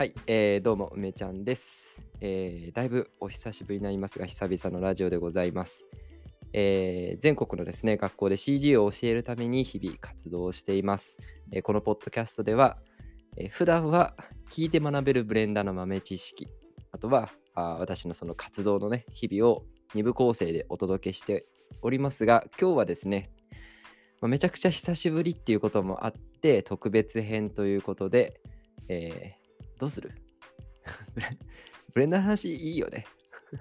はい、えーどうも、梅ちゃんです、えーだいぶお久しぶりになりますが、久々のラジオでございます。えー全国のですね、学校で CG を教えるために日々活動しています。えーこのポッドキャストでは、えー普段は聞いて学べるブレンダーの豆知識、あとはあ私のその活動のね、日々を2部構成でお届けしておりますが、今日はですね、まめちゃくちゃ久しぶりっていうこともあって、特別編ということで、えーどうする？ブレンダーの話いいよね。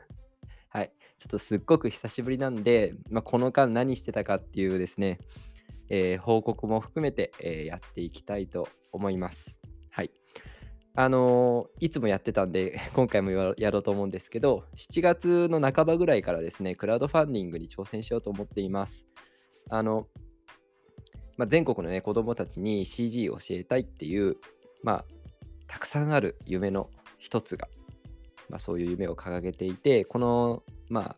はい。ちょっとすっごく久しぶりなんで、まあ、この間何してたかっていうですね、えー報告も含めて、えーやっていきたいと思います。はい。あのーいつもやってたんで、今回もやろうと思うんですけど、7月の半ばぐらいからですね、クラウドファンディングに挑戦しようと思っています。あの、まあ、全国のね、子供たちに CG を教えたいっていう、まあ、たくさんある夢の一つが、まあ、そういう夢を掲げていて、この、まあ、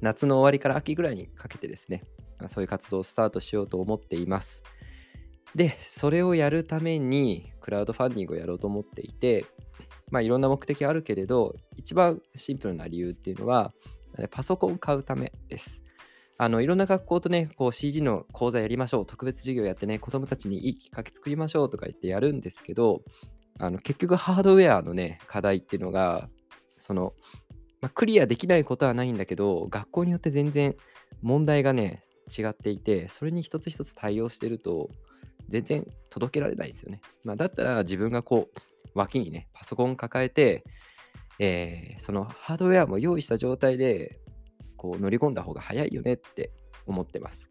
夏の終わりから秋ぐらいにかけてですね、まあそういう活動をスタートしようと思っています。で、それをやるために、クラウドファンディングをやろうと思っていて、まあ、いろんな目的あるけれど、一番シンプルな理由っていうのは、パソコンを買うためです。あのいろんな学校とね、こう CG の講座やりましょう、特別授業やってね、子供たちにいいきっかけ作りましょうとか言ってやるんですけど、あの結局ハードウェアのね、課題っていうのが、その、まあ、クリアできないことはないんだけど、学校によって全然問題がね、違っていて、それに一つ一つ対応してると、全然届けられないですよね。まあ、だったら自分がこう、脇にね、パソコン抱えて、えーそのハードウェアも用意した状態で、こう乗り込んだ方が早いよねって思ってます。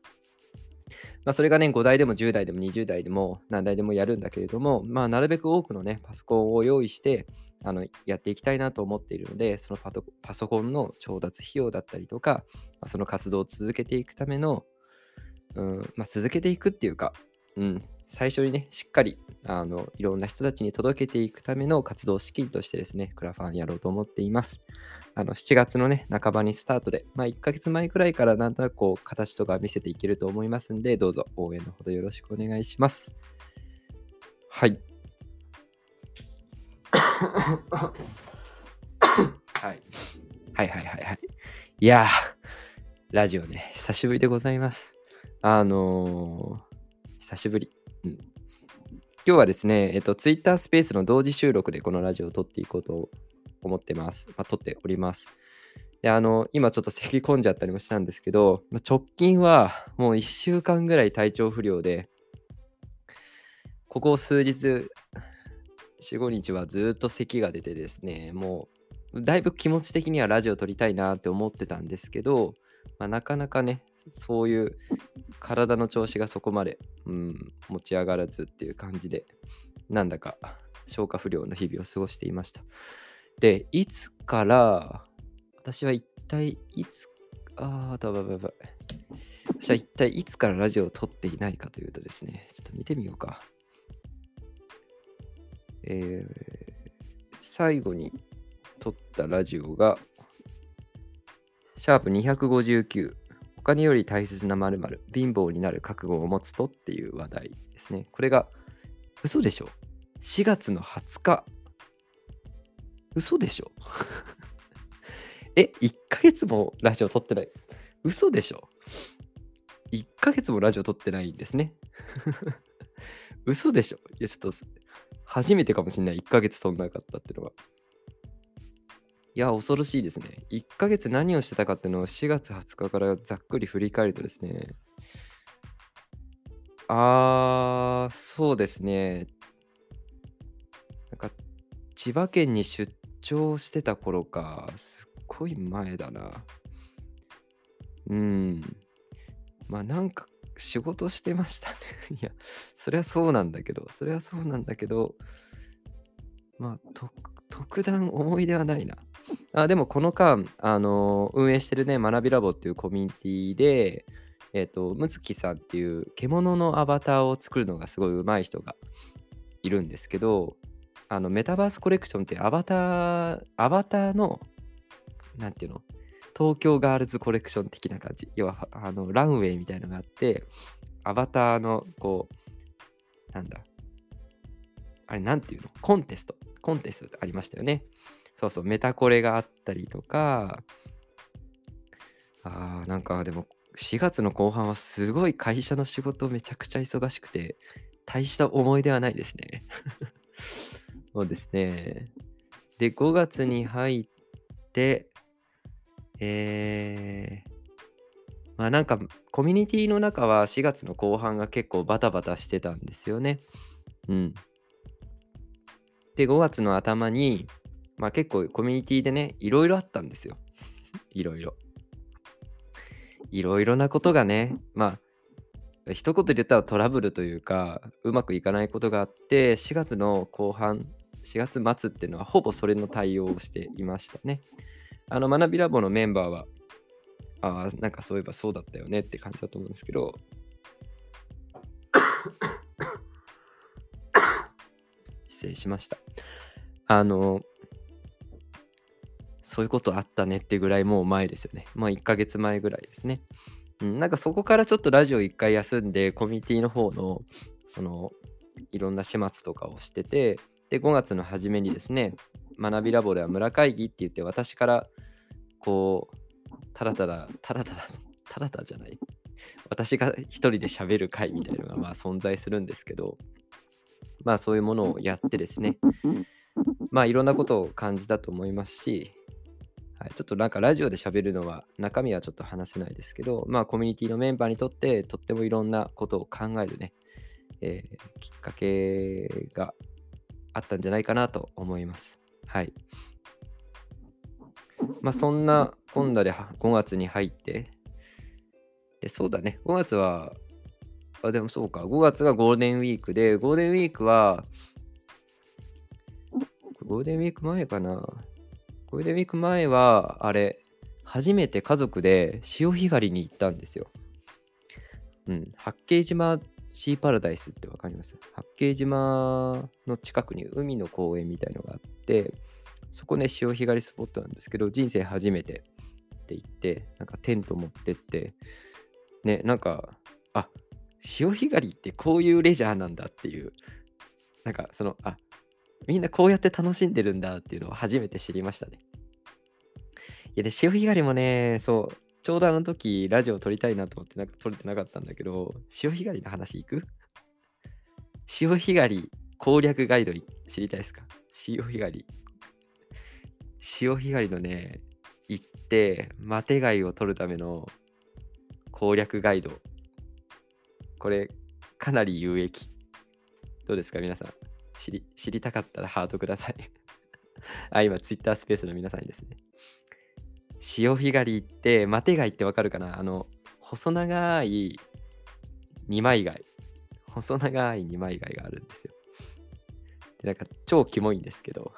まあ、それがね、5台でも10台でも20台でも何台でもやるんだけれども、まあ、なるべく多くのね、パソコンを用意して、あのやっていきたいなと思っているので、そのパソコンの調達費用だったりとか、まあ、その活動を続けていくための、うんまあ、続けていくっていうか、うん、最初にね、しっかりあのいろんな人たちに届けていくための活動資金としてですね、クラファンやろうと思っています。あの7月のね、半ばにスタートで、まあ、1ヶ月前くらいからなんとなくこう形とか見せていけると思いますんで、どうぞ応援のほどよろしくお願いします。はい。はい。はいはいはいはい。いや、ラジオね、久しぶりでございます。あのー、久しぶり。うん。今日はですね、えっと、Twitter スペースの同時収録でこのラジオを撮っていこうと思ってます。まあ、撮っております。で、あの、今ちょっと咳き込んじゃったりもしたんですけど、まあ直近はもう1週間ぐらい体調不良で、ここ数日、4、5日はずっと咳が出てですね、もう、だいぶ気持ち的にはラジオ撮りたいなって思ってたんですけど、まあ、なかなかね、そういう体の調子がそこまで、うん、持ち上がらずっていう感じで、なんだか消化不良の日々を過ごしていました。で、いつから、私は一体いつ、あー、やばばば。私は一体いつからラジオを撮っていないかというとですね、ちょっと見てみようか。えー最後に撮ったラジオが、シャープ259、お金より大切な〇〇、貧乏になる覚悟を持つとっていう話題ですね。これが、嘘でしょ ?4 月の20日。嘘でしょ？え、1ヶ月もラジオ撮ってない？嘘でしょ ?1 ヶ月もラジオ撮ってないんですね。嘘でしょ？いや、ちょっと、初めてかもしれない。1ヶ月撮んなかったっていうのは。いや、恐ろしいですね。1ヶ月何をしてたかっていうのを4月20日からざっくり振り返るとですね。あー、そうですね。なんか、千葉県に出張してた頃か。すっごい前だな。うん。まあ、なんか、仕事してましたね。いや、それはそうなんだけど、それはそうなんだけど、まあ、特特段思い出はないな。あでもこの間、あの運営してるね、学びラボっていうコミュニティで、えっ、と、むつきさんっていう獣のアバターを作るのがすごい上手い人がいるんですけど、あのメタバースコレクションってアバター、アバターの、なんていうの、東京ガールズコレクション的な感じ。要は、あのランウェイみたいのがあって、アバターの、こう、なんだ、あれなんていうの？コンテスト。コンテストありましたよね。そうそう、メタコレがあったりとか、あーなんかでも4月の後半はすごい会社の仕事めちゃくちゃ忙しくて、大した思い出はないですね。そうですね。で、5月に入って、えー、まあなんかコミュニティの中は4月の後半が結構バタバタしてたんですよね。うん。で、5月の頭に、まあ結構コミュニティでね、いろいろあったんですよ。いろいろ。いろいろなことがね、まあ、一言で言ったらトラブルというか、うまくいかないことがあって、4月の後半、4月末っていうのはほぼそれの対応をしていましたね。あの、学びラボのメンバーは、ああ、なんかそういえばそうだったよねって感じだと思うんですけど、失礼しました。あの、そういうことあったねってぐらいもう前ですよね。まあ1ヶ月前ぐらいですね。うん、なんかそこからちょっとラジオ1回休んで、コミュニティの方の、その、いろんな始末とかをしてて、で、5月の初めにですね、学びラボでは村会議って言って、私から、こう、ただただ、ただただ、ただただじゃない。私が一人で喋る会みたいなのがまあ存在するんですけど、まあそういうものをやってですね、まあいろんなことを感じたと思いますし、はい、ちょっとなんかラジオで喋るのは中身はちょっと話せないですけど、まあコミュニティのメンバーにとってとってもいろんなことを考えるね、えーきっかけがあったんじゃないかなと思います。はい。まあそんな今度で5月に入って、でそうだね、5月は、あ、でもそうか、5月がゴールデンウィークで、ゴールデンウィークは、ゴールデンウィーク前かな。ゴールデンウィーク前は、あれ、初めて家族で潮干狩りに行ったんですよ。うん、八景島シーパラダイスってわかります？八景島の近くに海の公園みたいのがあって、そこね、潮干狩りスポットなんですけど、人生初めてって言って、なんかテント持ってって、ね、なんか、あ潮干狩りってこういうレジャーなんだっていう、なんかその、あみんなこうやって楽しんでるんだっていうのを初めて知りましたね。いや、で、潮干狩りもね、そう、ちょうどあの時、ラジオ撮りたいなと思ってなんか撮れてなかったんだけど、潮干狩りの話いく？潮干狩り攻略ガイド知りたいですか？潮干狩り。潮干狩りのね、行って、マテ貝を取るための攻略ガイド。これ、かなり有益。どうですか、皆さん。知り知りたかったらハートください。あ、今、ツイッタースペースの皆さんにですね。潮干狩りって、マテ貝ってわかるかな？あの、細長い二枚貝。細長い二枚貝があるんですよ。で、なんか、超キモいんですけど。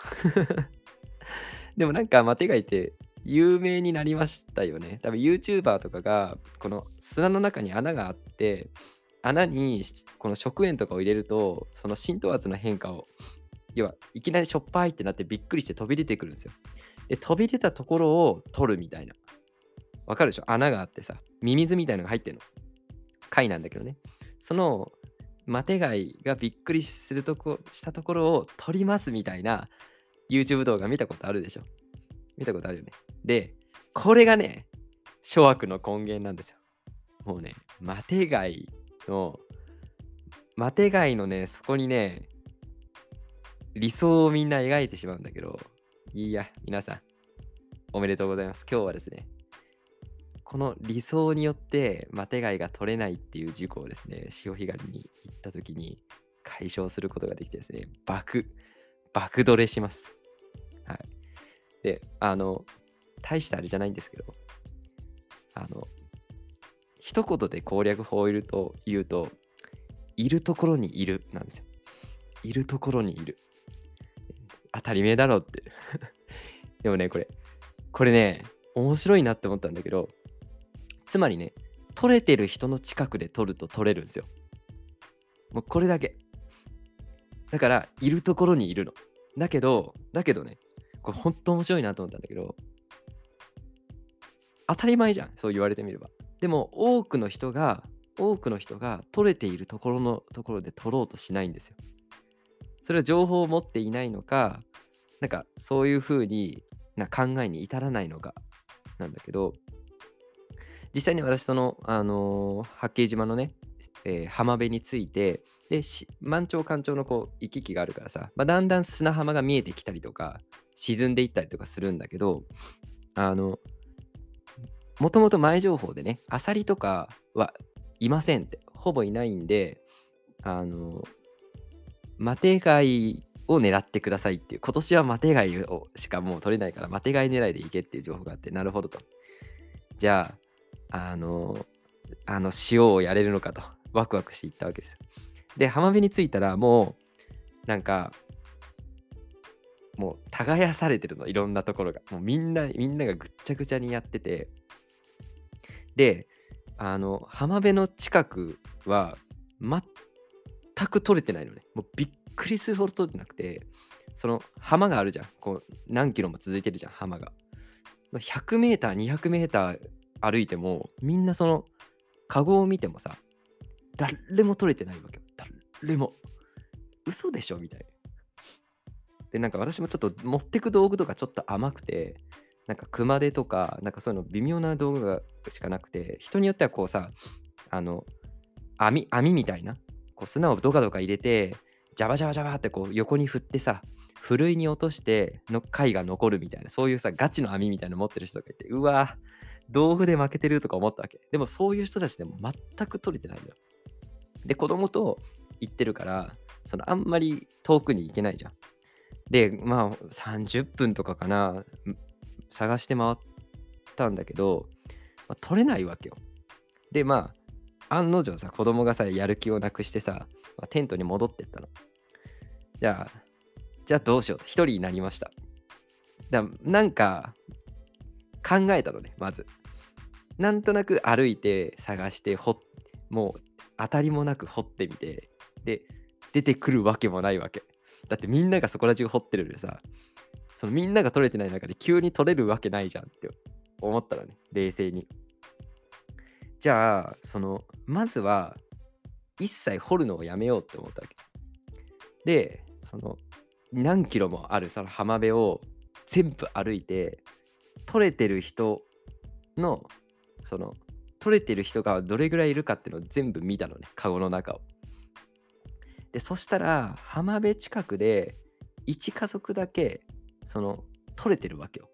でもなんか、マテ貝って有名になりましたよね。多分 YouTuber とかが、この砂の中に穴があって、穴にこの食塩とかを入れると、その浸透圧の変化を、要はいきなりしょっぱいってなってびっくりして飛び出てくるんですよ。で、飛び出たところを取るみたいな。わかるでしょ？穴があってさ、ミミズみたいのが入ってんの。貝なんだけどね。そのマテ貝がびっくりするとこしたところを取りますみたいな YouTube 動画見たことあるでしょ？見たことあるよね。で、これがね、諸悪の根源なんですよ。もうね、マテ貝の、マテ貝のね、そこにね、理想をみんな描いてしまうんだけど、いいや、皆さん、おめでとうございます。今日はですね、この理想によってマテ貝が取れないっていう事故をですね、潮干狩りに行った時に解消することができてですね、爆、爆取れします。はい。で、あの、大したあれじゃないんですけど、あの、一言で攻略法をいると言うと、いるところにいるなんですよ。いるところにいる。当たり前だろうって。でもね、これ、これね、面白いなって思ったんだけど、つまりね、取れてる人の近くで取ると取れるんですよ。もうこれだけ。だから、いるところにいるの。だけど、だけどね、これ本当面白いなと思ったんだけど、当たり前じゃん、そう言われてみれば。でも、多くの人が、多くの人が取れているところのところで取ろうとしないんですよ。それは情報を持っていないのかなんかそういうふうにな考えに至らないのかなんだけど実際に私その、あのー八景島のね、えー浜辺についてで満潮干潮のこう行き来があるからさ、まあ、だんだん砂浜が見えてきたりとか沈んでいったりとかするんだけどあのもともと前情報でねアサリとかはいませんってほぼいないんであのマテ貝を狙ってくださいっていう今年はマテ貝をしかもう取れないからマテ貝狙いでいけっていう情報があってなるほどと。じゃああのあの塩をやれるのかとワクワクしていったわけです。で浜辺に着いたらもうなんかもう耕されてるのいろんなところが。もうみんなみんながぐっちゃぐちゃにやってて。であの浜辺の近くは全全く取れてないのね。もうびっくりするほど取れてなくてその浜があるじゃん。こう何キロも続いてるじゃん浜が。100m200m 歩いてもみんなそのカゴを見てもさ誰も取れてないわけよ。誰も。嘘でしょみたいな。でなんか私もちょっと持ってく道具とかちょっと甘くてなんか熊手とかなんかそういうの微妙な道具がしかなくて人によってはこうさあの網網みたいなこう砂をドカドカ入れてジャバジャバジャバってこう横に振ってさふるいに落としての貝が残るみたいなそういうさガチの網みたいなの持ってる人がいてうわ道具で負けてるとか思ったわけ。でもそういう人たちでも全く取れてないのよ。で子供と行ってるからそのあんまり遠くに行けないじゃん。でまあ30分とかかな探して回ったんだけど、まあ、取れないわけよ。でまあ案の定さ子供がさやる気をなくしてさ、まあ、テントに戻ってったの。じゃあじゃあどうしよう一人になりました。だなんか考えたのねまず。なんとなく歩いて探してほもう当たりもなく掘ってみてで出てくるわけもないわけ。だってみんながそこら中掘ってるでさそのみんなが取れてない中で急に取れるわけないじゃんって思ったらね冷静に。じゃあそのまずは一切掘るのをやめようって思ったわけ。でその何キロもあるその浜辺を全部歩いて取れてる人のその取れてる人がどれぐらいいるかっていうのを全部見たのねカゴの中を。でそしたら浜辺近くで1家族だけその取れてるわけよ。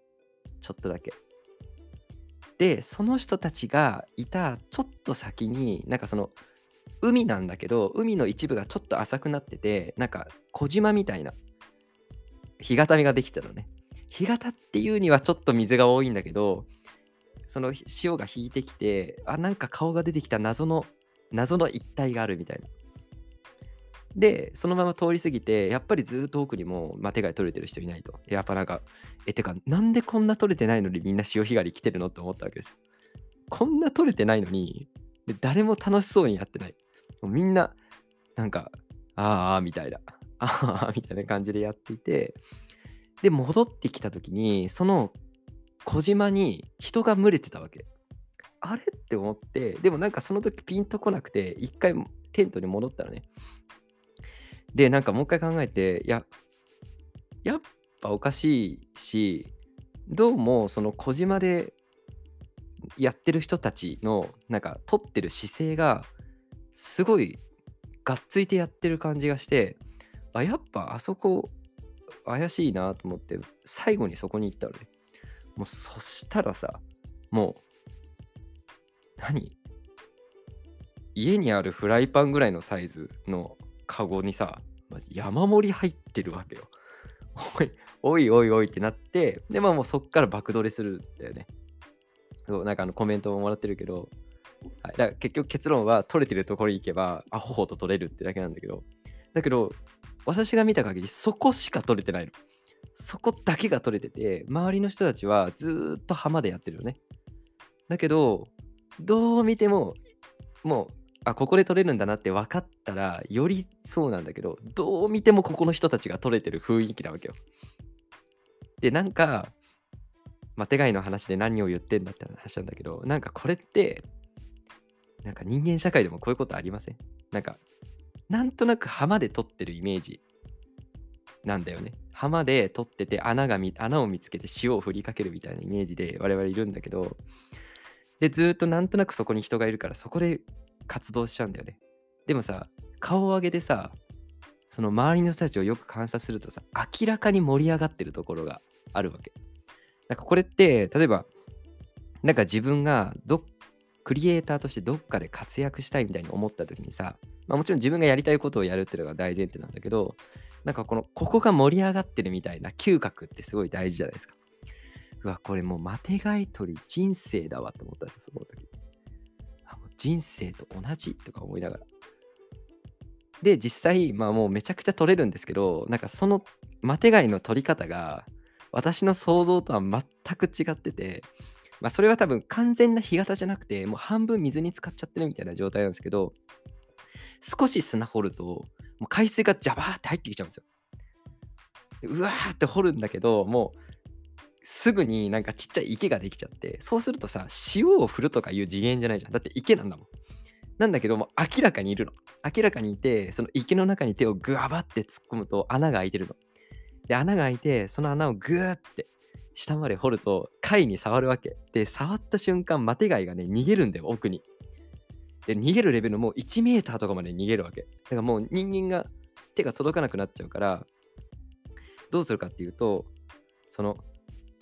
ちょっとだけ。でその人たちがいたちょっと先になんかその海なんだけど海の一部がちょっと浅くなっててなんか小島みたいな干潟ができたのね。干潟っていうにはちょっと水が多いんだけどその潮が引いてきてあなんか顔が出てきた謎の謎の一体があるみたいな。で、そのまま通り過ぎて、やっぱりずっと奥にも、まあ、手が取れてる人いないと。やっぱなんか、え、てか、なんでこんな取れてないのにみんな潮干狩り来てるのって思ったわけです。こんな取れてないのに、で誰も楽しそうにやってない。もうみんな、なんか、ああ、みたいな、ああ、みたいな感じでやっていて、で、戻ってきた時に、その小島に人が群れてたわけ。あれ？って思って、でもなんかその時ピンとこなくて、一回テントに戻ったらね、で、なんかもう一回考えて、や、やっぱおかしいし、どうもその小島でやってる人たちのなんか取ってる姿勢がすごいがっついてやってる感じがしてあやっぱあそこ怪しいなと思って最後にそこに行ったのね。もうそしたらさもう何？家にあるフライパンぐらいのサイズのカゴにさ、山盛り入ってるわけよ。おい、おいおいおいってなって、で、まあもうそっから爆取りするんだよね。そうなんかあのコメントももらってるけど、はい、だから結局結論は取れてるところに行けば、アホほと取れるってだけなんだけど、だけど、私が見た限りそこしか取れてないの。そこだけが取れてて、周りの人たちはずっと浜でやってるよね。だけど、どう見ても、もうあここで取れるんだなって分かったらよりそうなんだけどどう見てもここの人たちが取れてる雰囲気なわけよ。でなんか、まあ、手貝の話で何を言ってんだって話なんだけどなんかこれってなんか人間社会でもこういうことありません？なんかなんとなく浜で取ってるイメージなんだよね。浜で取ってて穴が穴を見つけて塩を振りかけるみたいなイメージで我々いるんだけど、で、ずっとなんとなくそこに人がいるから、そこで活動しちゃうんだよね。でもさ、顔を上げてさ、その周りの人たちをよく観察するとさ、明らかに盛り上がってるところがあるわけ。なんかこれって、例えば、なんか自分がどクリエイターとしてどっかで活躍したいみたいに思った時にさ、まあ、もちろん自分がやりたいことをやるっていうのが大前提なんだけど、なんかこの、ここが盛り上がってるみたいな嗅覚ってすごい大事じゃないですか。うわ、これもうマテガイ取り人生だわと思ったんです、その時。人生と同じとか思いながら。で、実際、まあもうめちゃくちゃ取れるんですけど、なんかそのマテ貝の取り方が、私の想像とは全く違ってて、まあそれは多分完全な干潟じゃなくて、もう半分水に浸かっちゃってるみたいな状態なんですけど、少し砂掘ると、もう海水がジャバーって入ってきちゃうんですよ。うわーって掘るんだけど、もうすぐになんかちっちゃい池ができちゃって、そうするとさ、塩を振るとかいう次元じゃないじゃん。だって池なんだもん。なんだけども、明らかにいるの。明らかにいて、その池の中に手をグワバって突っ込むと穴が開いてるの。で、穴が開いて、その穴をグーって下まで掘ると、貝に触るわけ。で、触った瞬間、マテ貝がね、逃げるんだよ、奥に。で、逃げるレベルも1メーターとかまで逃げるわけ。だからもう人間が手が届かなくなっちゃうから、どうするかっていうと、その、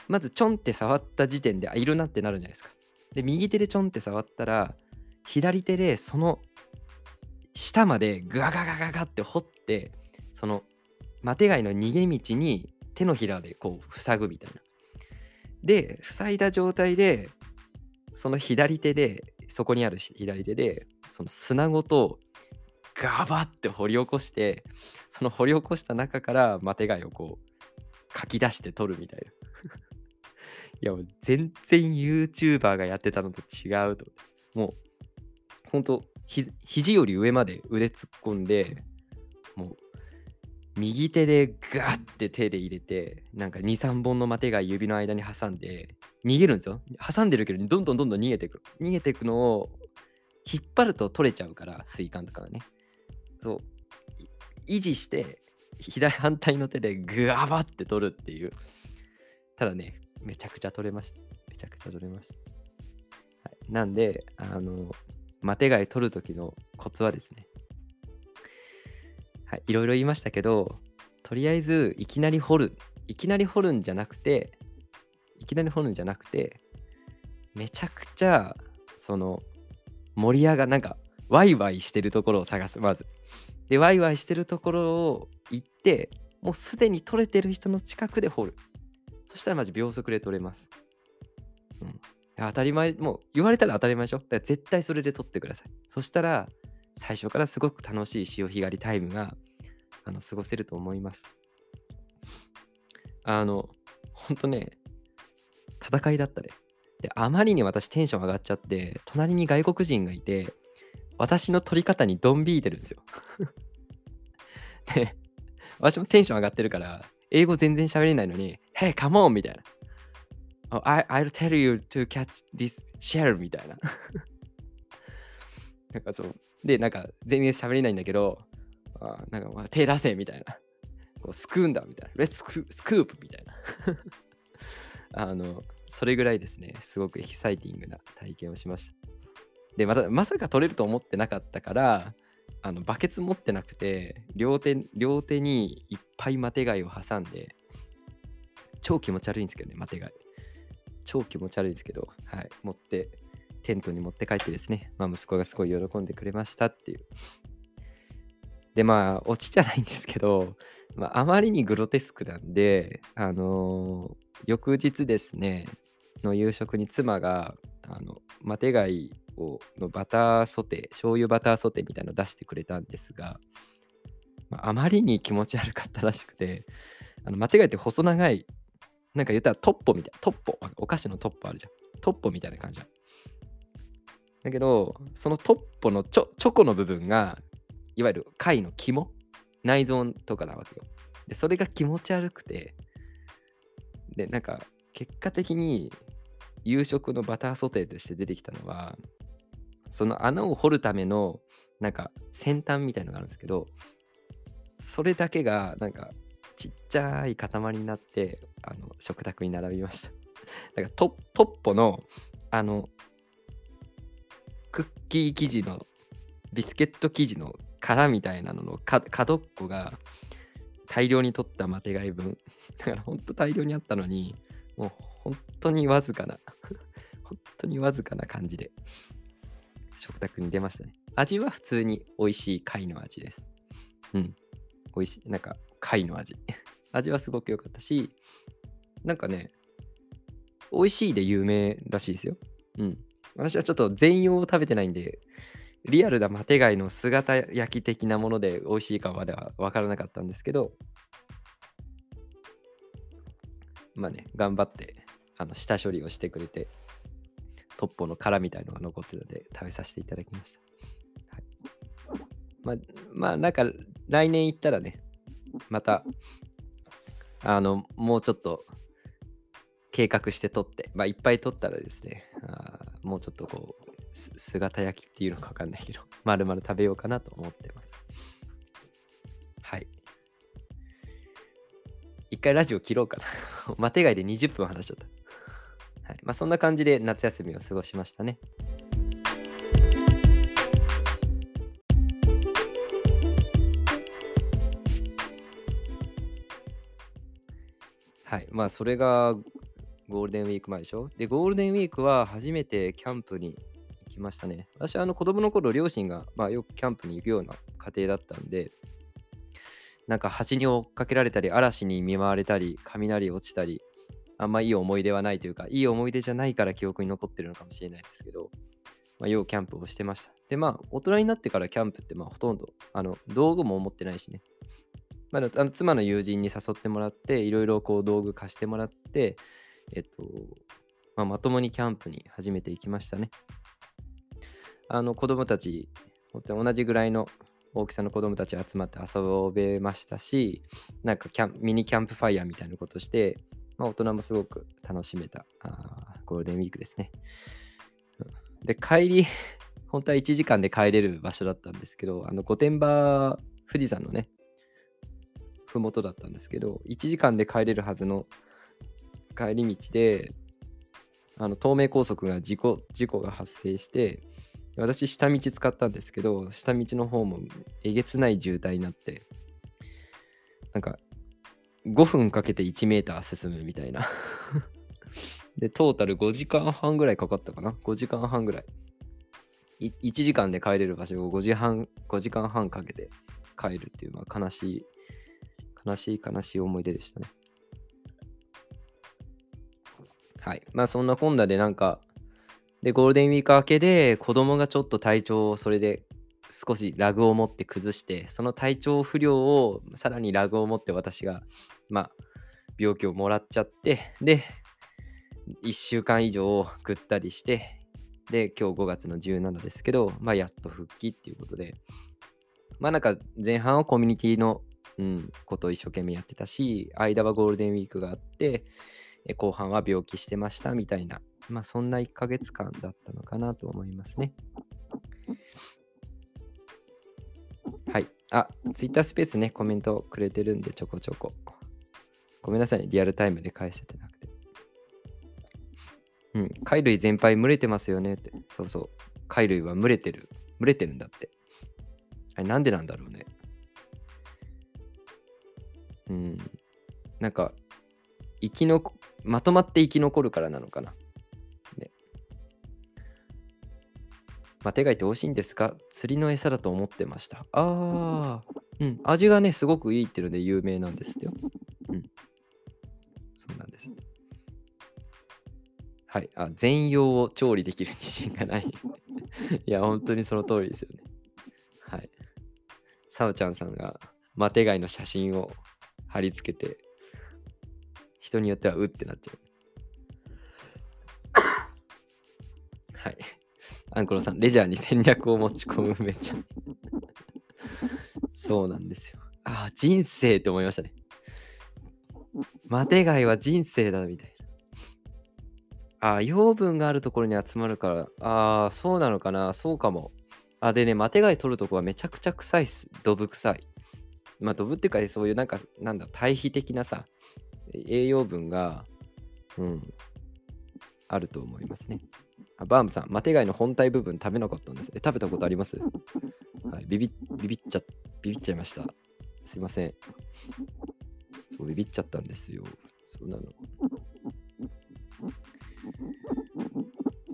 まずちょんって触った時点で、あ、いるなってなるじゃないですか。で、右手でちょんって触ったら、左手でその下までガガガガガって掘ってそのマテ貝の逃げ道に手のひらでこう塞ぐみたいな。で塞いだ状態でその左手でそこにある左手でその砂ごとガバって掘り起こしてその掘り起こした中からマテ貝をこうかき出して取るみたいな。いやもう全然 YouTuber がやってたのと違うと。もう本当ひ肘より上まで腕突っ込んでもう右手でガッて手で入れてなんか23本のマテが指の間に挟んで逃げるんですよ。挟んでるけどどんどんどんどん逃げていく逃げていくのを引っ張ると取れちゃうから水管とかね。そう。維持して左反対の手でグワバって取るっていう。ただねめちゃくちゃ取れましためちゃくちゃ取れました、はい、なんであのマテ貝取る時のコツはですね、はい、いろいろ言いましたけど、とりあえずいきなり掘る。いきなり掘るんじゃなくて、いきなり掘るんじゃなくて、めちゃくちゃ、その、盛り上が、なんか、ワイワイしてるところを探す、まず。で、ワイワイしてるところを行って、もうすでに取れてる人の近くで掘る。そしたらまず秒速で取れます。うん。当たり前、もう言われたら当たり前でしょ？だから絶対それで撮ってください。そしたら、最初からすごく楽しい潮干狩りタイムがあの過ごせると思います。あの、ほんとね、戦いだったね。で、あまりに私テンション上がっちゃって、隣に外国人がいて、私の撮り方にドンビーてるんですよ。で、私もテンション上がってるから、英語全然喋れないのに、Hey, come on! みたいな。I, I'll tell you to catch this shell みたいな。なんかそう。で、なんか全然喋れないんだけど、あなんか手出せみたいな。こうすくうんだみたいな。レッツスクープみたいな。あの、それぐらいですね、すごくエキサイティングな体験をしました。で、また、まさか取れると思ってなかったから、あのバケツ持ってなくて両手両手にいっぱいマテ貝を挟んで超気持ち悪いんですけどねマテ貝超気持ち悪いですけど、はい、持って、テントに持って帰ってですね、まあ、息子がすごい喜んでくれましたっていう。で、まあ、オチじゃないんですけど、まあ、あまりにグロテスクなんで、あのー、翌日ですね、の夕食に妻が、あの、マテ貝をのバターソテー、醤油バターソテーみたいなの出してくれたんですが、まあ、まりに気持ち悪かったらしくて、あのマテ貝って細長いなんか言ったらトッポみたいな、トッポ、お菓子のトッポあるじゃん。トッポみたいな感じだけど、そのトッポのチョチョコの部分が、いわゆる貝の肝、内臓とかなわけよ。で、それが気持ち悪くて、で、なんか、結果的に夕食のバターソテーとして出てきたのは、その穴を掘るための、なんか、先端みたいのがあるんですけど、それだけが、なんか、ちっちゃい塊になってあの食卓に並びました。だからトッポのあのクッキー生地のビスケット生地の殻みたいなのの角っこが大量に取ったマテ貝分。だからほんと大量にあったのにもう本当にわずかな 本当にわずかな感じで。食卓に出ましたね。味は普通に美味しい貝の味です。うん。美味しいなんか貝の味。味はすごく良かったしなんかね美味しいで有名らしいですよ。うん。私はちょっと全容を食べてないんでリアルなマテ貝の姿焼き的なもので美味しいかまでは分からなかったんですけど、まあね、頑張ってあの下処理をしてくれて、トッポの殻みたいのが残ってたので食べさせていただきました。はい、まあ、まあ、なんか来年行ったらね、また、あの、もうちょっと計画して取って、まあ、いっぱい取ったらですね、あもうちょっとこう、姿焼きっていうのかわかんないけど、まるまる食べようかなと思ってます。はい。一回ラジオ切ろうかな。マテ貝で20分話しちゃった。はい。まあそんな感じで夏休みを過ごしましたね。はい。まあそれがゴールデンウィーク前でしょ？で、ゴールデンウィークは初めてキャンプに行きましたね。私はあの子供の頃、両親が、まあ、よくキャンプに行くような家庭だったんで、なんか蜂に追っかけられたり、嵐に見舞われたり、雷落ちたり、あんまいい思い出はないというか、いい思い出じゃないから記憶に残ってるのかもしれないですけど、まあ、ようキャンプをしてました。で、まあ、大人になってからキャンプって、まあ、ほとんど、あの、道具も持ってないしね。まあ、あの妻の友人に誘ってもらって、いろいろこう道具貸してもらって、えっと、まあ、まともにキャンプに初めて行きましたね。あの子供たち、同じぐらいの大きさの子供たち集まって遊べましたし、なんかミニキャンプファイヤーみたいなことして、まあ、大人もすごく楽しめたあゴールデンウィークですね。で、帰り、本当は1時間で帰れる場所だったんですけど、あの御殿場、富士山のね、ふもとだったんですけど、1時間で帰れるはずの帰り道で、あの東名高速が事故事故が発生して、私、下道使ったんですけど、下道の方もえげつない渋滞になって、なんか、5分かけて1メーター進むみたいな で、トータル5時間半ぐらいかかったかな ?5 時間半ぐらい。い1時間で帰れる場所を5時半、5時間半かけて帰るっていう、まあ、悲しい、悲しい悲しい思い出でしたね。はい。まあそんなこんなでなんかで、ゴールデンウィーク明けで子供がちょっと体調をそれで少しラグを持って崩して、その体調不良をさらにラグを持って私が、まあ、病気をもらっちゃって、で、1週間以上ぐったりして、で、今日5月の17ですけど、まあ、やっと復帰っていうことで、まあなんか前半はコミュニティの、うん、ことを一生懸命やってたし、間はゴールデンウィークがあって、後半は病気してましたみたいなまあそんな1ヶ月間だったのかなと思いますね。はい。あ、ツイッタースペースね、コメントくれてるんでちょこちょこ。ごめんなさい、リアルタイムで返せてなくて。うん、貝類全般群れてますよねって。そうそう。貝類は群れてる。群れてるんだって。あれ、なんでなんだろうね。うん。なんか、生きのまとまって生き残るからなのかな。ねマテ貝って美味しいんですか？釣りの餌だと思ってました。ああ、うん。味がね、すごくいいっていうので有名なんですよ。うん。そうなんです。はい。あ、全容を調理できる自信がない。いや、本当にその通りですよね。はい。サオちゃんさんがマテ貝の写真を貼り付けて、人によってはうってなっちゃう。はい。アンコロさん、レジャーに戦略を持ち込むめっちゃ そうなんですよ。ああ、人生って思いましたね。マテ貝は人生だみたいな。あ、養分があるところに集まるから、ああ、そうなのかな、そうかも。あ、でね、マテ貝取るとこはめちゃくちゃ臭いっす。ドブ臭い。まあ、ドブっていうか、そういうなんか、なんだ、対比的なさ、栄養分が、うん、あると思いますね。あバームさん、マテ貝の本体部分食べなかったんです。え、食べたことあります？はい、ビビビビっちゃ、ビビっちゃいました。すいません。そう、ビビっちゃったんですよ。そうなの。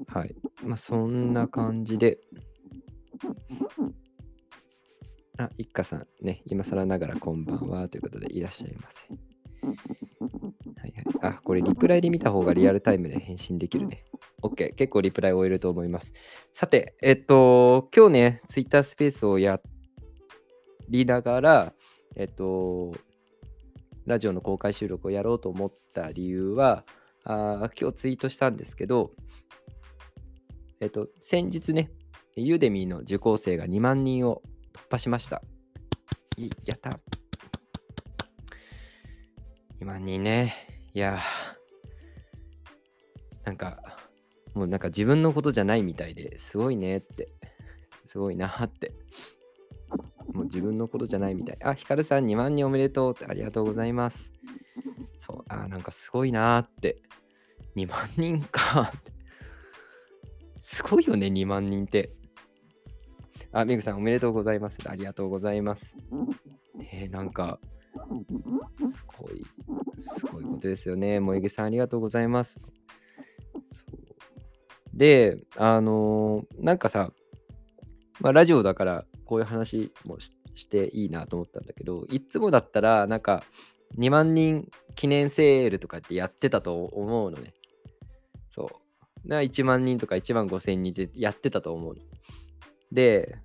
はい。まあ、そんな感じで。あ、一家さんね、今更ながらこんばんはということでいらっしゃいませ。はいはい。あ、これリプライで見た方がリアルタイムで返信できるね。OK。結構リプライ終えると思います。さて、えっと、今日ね、Twitter スペースをやりながら、えっと、ラジオの公開収録をやろうと思った理由は、あ今日ツイートしたんですけど、えっと、先日ね、ユーデミーの受講生が2万人を突破しました。いやった。2万人ね。いやなんか、もうなんか自分のことじゃないみたいですごいねって、すごいなって。もう自分のことじゃないみたい。あ、ヒカルさん2万人おめでとうってありがとうございます。そう、あ、なんかすごいなって。2万人か。すごいよね、2万人って。あ、メグさんおめでとうございます。ありがとうございます。えー、なんか、すごい、すごいことですよね。萌えさんありがとうございます。で、あのー、なんかさ、まあ、ラジオだからこういう話もしていいなと思ったんだけど、いつもだったら、なんか、2万人記念セールとかってやってたと思うのね。そう。な1万人とか1万5千人でやってたと思うの。で、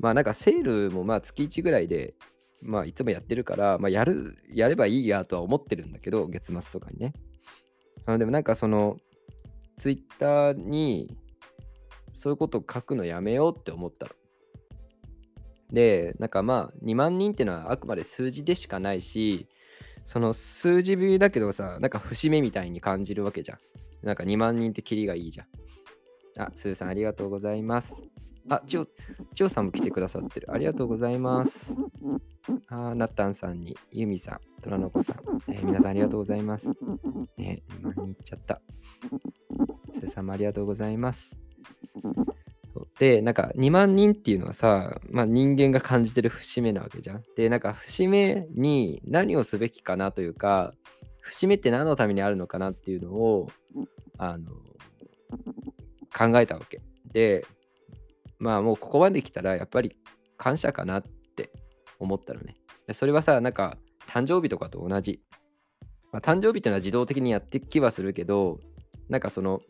まあなんかセールもまあ月1ぐらいで、まあいつもやってるから、まあやる、やればいいやとは思ってるんだけど、月末とかにね。あのでもなんかその、ツイッターにそういうこと書くのやめようって思ったの。で、なんかまあ2万人っていうのはあくまで数字でしかないし、その数字だけどさ、なんか節目みたいに感じるわけじゃん。なんか2万人ってキリがいいじゃん。あ、スーさんありがとうございます。あ、ちお、ちおさんも来てくださってる。ありがとうございます。あ、なったんさんに、ゆみさん、虎の子さん、えー、皆さんありがとうございます。ね、2万人いっちゃった。スーさんもありがとうございます。で、なんか2万人っていうのはさ、まあ、人間が感じてる節目なわけじゃん。で、なんか節目に何をすべきかなというか、節目って何のためにあるのかなっていうのを、あの、考えたわけ。で、まあもうここまで来たらやっぱり感謝かなって思ったのね。それはさ、なんか誕生日とかと同じ。まあ、誕生日っていうのは自動的にやってきはするけど、なんかその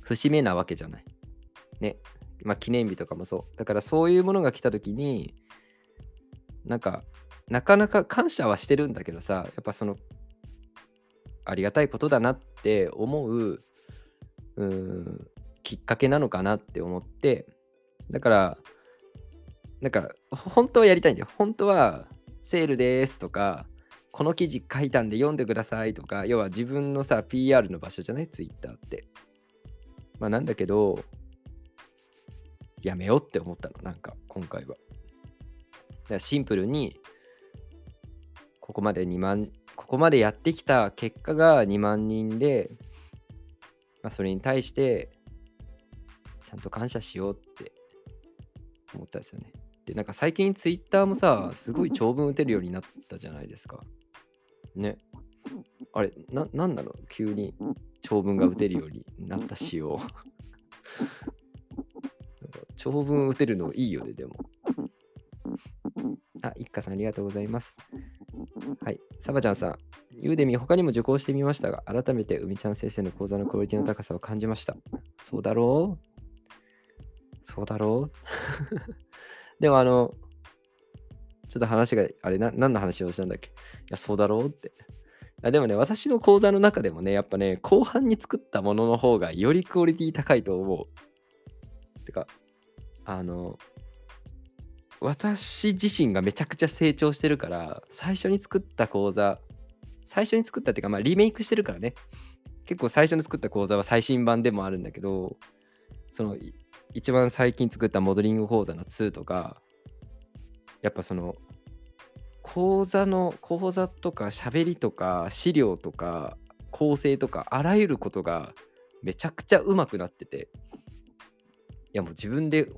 節目なわけじゃない。ね。まあ記念日とかもそう。だからそういうものが来た時に、なんかなかなか感謝はしてるんだけどさ、やっぱそのありがたいことだなって思う、うんきっかけなのかなって思って、だから、なんか、本当はやりたいんだよ。本当は、セールですとか、この記事書いたんで読んでくださいとか、要は自分のさ、PR の場所じゃない？ツイッターって。まあなんだけど、やめようって思ったの、なんか、今回は。だからシンプルに、ここまで2万、ここまでやってきた結果が2万人で、まあ、それに対して、ちゃんと感謝しようって思ったんですよね。で、なんか最近ツイッターもさ、すごい長文打てるようになったじゃないですか。ね。あれ、な、なんなの？急に長文が打てるようになった仕様。長文打てるのいいよね、でも。あ、一家さんありがとうございます。はい。サバちゃんさん、ユーデミ他にも受講してみましたが、改めて海ちゃん先生の講座のクオリティの高さを感じました。そうだろうそうだろう でもあの、ちょっと話が、あれな、何の話をしたんだっけ？いや、そうだろうって。あでもね、私の講座の中でもね、やっぱね、後半に作ったものの方がよりクオリティ高いと思う。てか、あの、私自身がめちゃくちゃ成長してるから、最初に作った講座、最初に作ったっていうか、まあリメイクしてるからね。結構最初に作った講座は最新版でもあるんだけど、その一番最近作ったモデリング講座の2とか、やっぱその、講座の講座とか喋りとか資料とか構成とかあらゆることがめちゃくちゃうまくなっててやもう自分で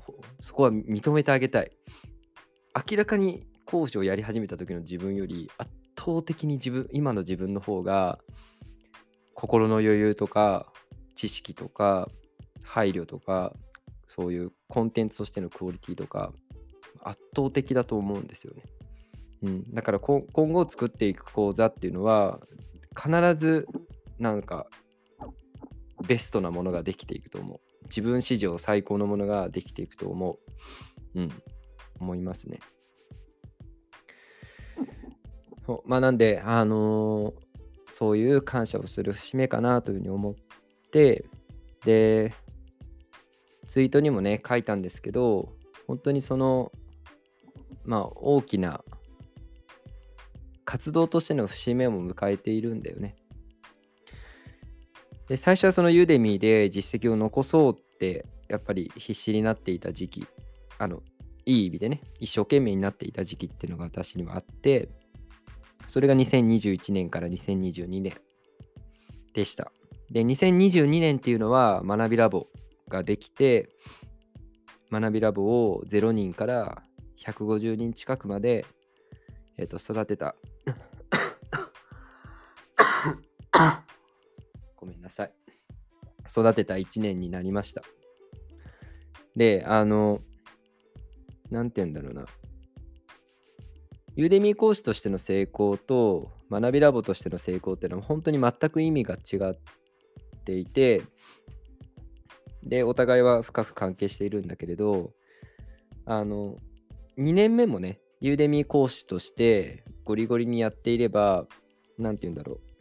そこは認めてあげたい明らかに講師をやり始めた時の自分より圧倒的に自分今の自分の方が心の余裕とか知識とか配慮とかそういうコンテンツとしてのクオリティとか圧倒的だと思うんですよね。うん、だから今後作っていく講座っていうのは必ずなんかベストなものができていくと思う。自分史上最高のものができていくと思う。うん、思いますね。まあなんで、あのー、そういう感謝をする節目かなというふうに思って、で、ツイートにもね、書いたんですけど、本当にその、まあ大きな活動としての節目を迎えているんだよね。で、最初はそのユーデミーで実績を残そうって、やっぱり必死になっていた時期、あの、いい意味でね、一生懸命になっていた時期っていうのが私にはあって、それが2021年から2022年でした。で、2022年っていうのは学びラボができて、学びラボを0人から150人近くまで、えー、と育てた。なさい。育てた1年になりました。で、あの、なんて言うんだろうな。ユーデミー講師としての成功と学びラボとしての成功っていうのは本当に全く意味が違っていてでお互いは深く関係しているんだけれどあの2年目もねユーデミー講師としてゴリゴリにやっていれば何て言うんだろう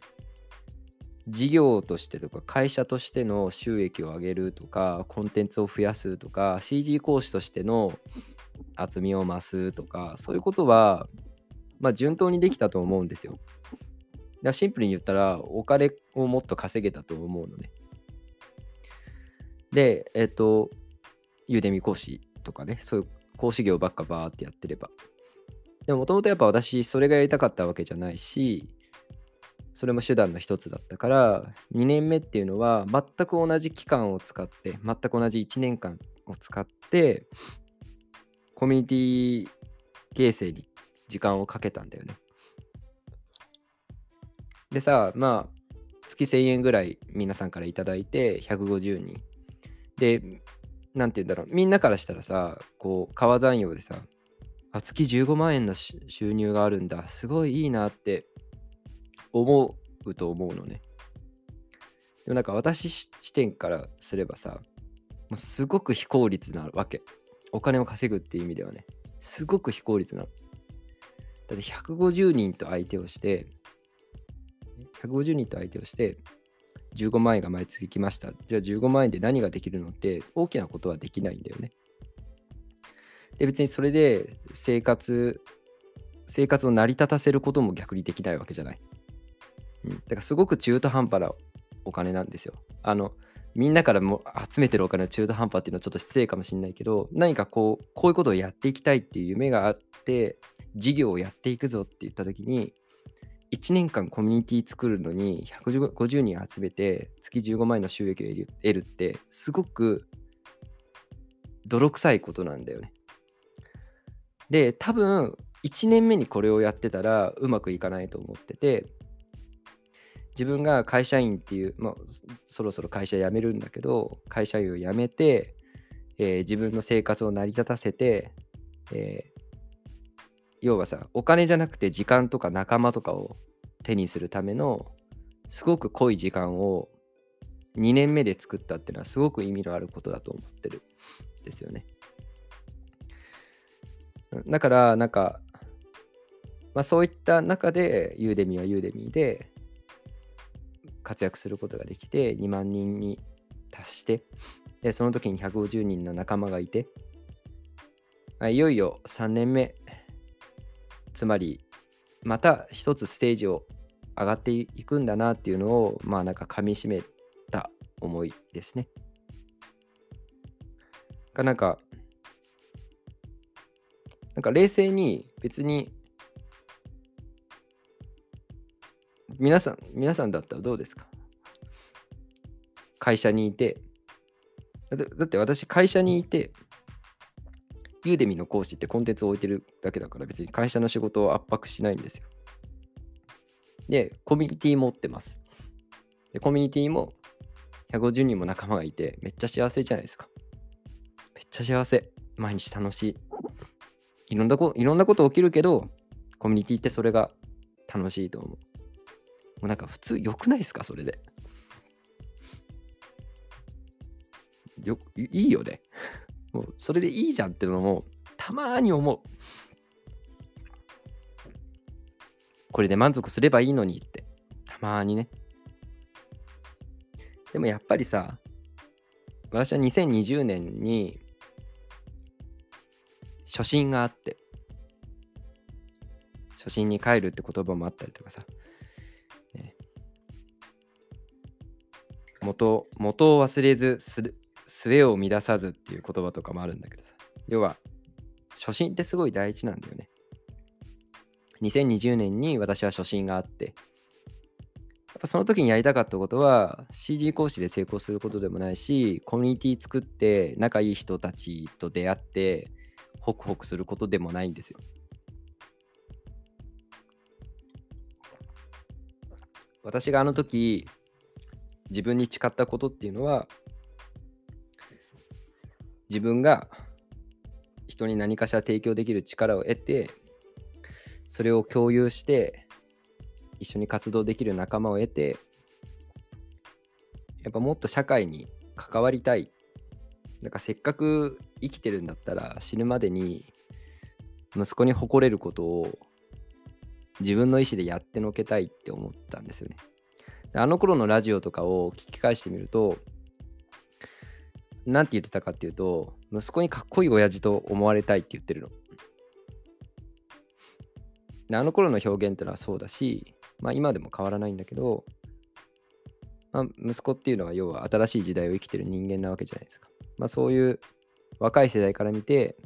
事業としてとか会社としての収益を上げるとかコンテンツを増やすとか CG 講師としての厚みを増すとかそういうことはまあ、順当にできたと思うんですよ。だシンプルに言ったら、お金をもっと稼げたと思うのね。で、えっ、と、ユーデミ講師とかね、そういう講師業ばっかバーってやってれば。でも、もともとやっぱ私、それがやりたかったわけじゃないし、それも手段の一つだったから、2年目っていうのは、全く同じ期間を使って、全く同じ1年間を使って、コミュニティ形成に時間をかけたんだよね。でさ、まあ、月1000円ぐらい皆さんから頂いて、150人。で、なんて言うんだろう、みんなからしたらさ、こう、川残用でさ、あ、月15万円の収入があるんだ、すごいいいなって思うと思うのね。でもなんか私視点からすればさ、もうすごく非効率なわけ。お金を稼ぐっていう意味ではね、すごく非効率なの。だって150人と相手をして、150人と相手をして、15万円が毎月来ました。じゃあ15万円で何ができるのって大きなことはできないんだよね。で、別にそれで生活、生活を成り立たせることも逆にできないわけじゃない。うん。だからすごく中途半端なお金なんですよ。あの、みんなからも集めてるお金の中途半端っていうのはちょっと失礼かもしれないけど、何かこう、こういうことをやっていきたいっていう夢があって、事業をやっていくぞって言った時に、1年間コミュニティ作るのに150人集めて月15万円の収益を得るってすごく泥臭いことなんだよね。で、多分1年目にこれをやってたらうまくいかないと思ってて、自分が会社員っていう、まあ、そろそろ会社辞めるんだけど、会社員を辞めて、えー、自分の生活を成り立たせて、えー、要はさ、お金じゃなくて時間とか仲間とかを手にするための、すごく濃い時間を2年目で作ったっていうのはすごく意味のあることだと思ってるんですよね。だから、なんか、まあそういった中で、ユーデミはユーデミで、活躍することができて2万人に達してでその時に150人の仲間がいてまあいよいよ3年目つまりまた一つステージを上がっていくんだなっていうのをまあなんか噛みしめた思いですね。がなんかなんか冷静に別に皆さん、皆さんだったらどうですか？会社にいて、だって私、会社にいて、ユーデミの講師ってコンテンツを置いてるだけだから別に会社の仕事を圧迫しないんですよ。で、コミュニティ持ってます。で、コミュニティも150人も仲間がいてめっちゃ幸せじゃないですか。めっちゃ幸せ。毎日楽しい。いろんなこいろんなこと起きるけど、コミュニティってそれが楽しいと思う。もうなんか普通良くないですか？それで。よいいよね。もうそれでいいじゃんっていうのもたまに思う。これで満足すればいいのにって、たまにね。でもやっぱりさ、私は2020年に初心があって、初心に帰るって言葉もあったりとかさ、元元を忘れずす末を乱さずっていう言葉とかもあるんだけどさ。要は、初心ってすごい大事なんだよね。2020年に私は初心があって、やっぱその時にやりたかったことは CG 講師で成功することでもないし、コミュニティ作って仲いい人たちと出会ってホクホクすることでもないんですよ。私があの時自分に誓ったことっていうのは自分が人に何かしら提供できる力を得てそれを共有して一緒に活動できる仲間を得てやっぱもっと社会に関わりたいなんかせっかく生きてるんだったら死ぬまでに息子に誇れることを自分の意思でやってのけたいって思ったんですよね。あの頃のラジオとかを聞き返してみるとなんて言ってたかっていうと、息子にかっこいい親父と思われたいって言ってるの。であの頃の表現ってのはそうだし、まあ今でも変わらないんだけど、まあ、息子っていうのは要は新しい時代を生きてる人間なわけじゃないですか。まあそういう若い世代から見て、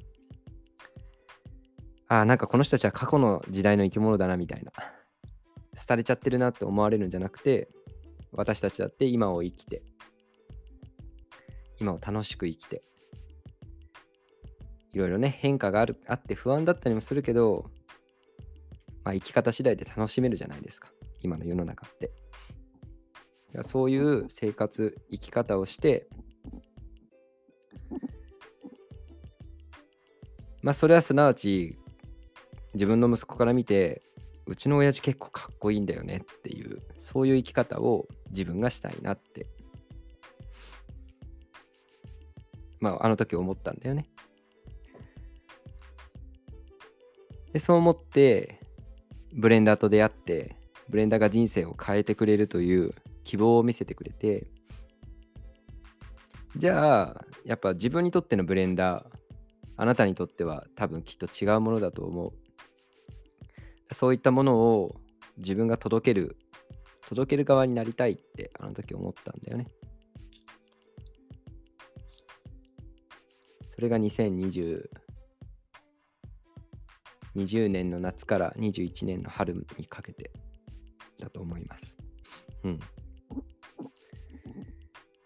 ああ、なんかこの人たちは過去の時代の生き物だなみたいな。廃れちゃってるなって思われるんじゃなくて、私たちだって今を生きて、今を楽しく生きていろいろね変化があるあって不安だったりもするけど、まあ、生き方次第で楽しめるじゃないですか。今の世の中って。そういう生活生き方をしてまあそれはすなわち自分の息子から見てうちの親父結構かっこいいんだよねっていうそういう生き方を自分がしたいなってまあ、あの時思ったんだよね。で、そう思って、ブレンダーと出会って、ブレンダーが人生を変えてくれるという希望を見せてくれて、じゃあ、やっぱ自分にとっての Blender、あなたにとっては多分きっと違うものだと思う。そういったものを自分が届ける、届ける側になりたいってあの時思ったんだよね。それが2020 20年の夏から21年の春にかけてだと思います。うん。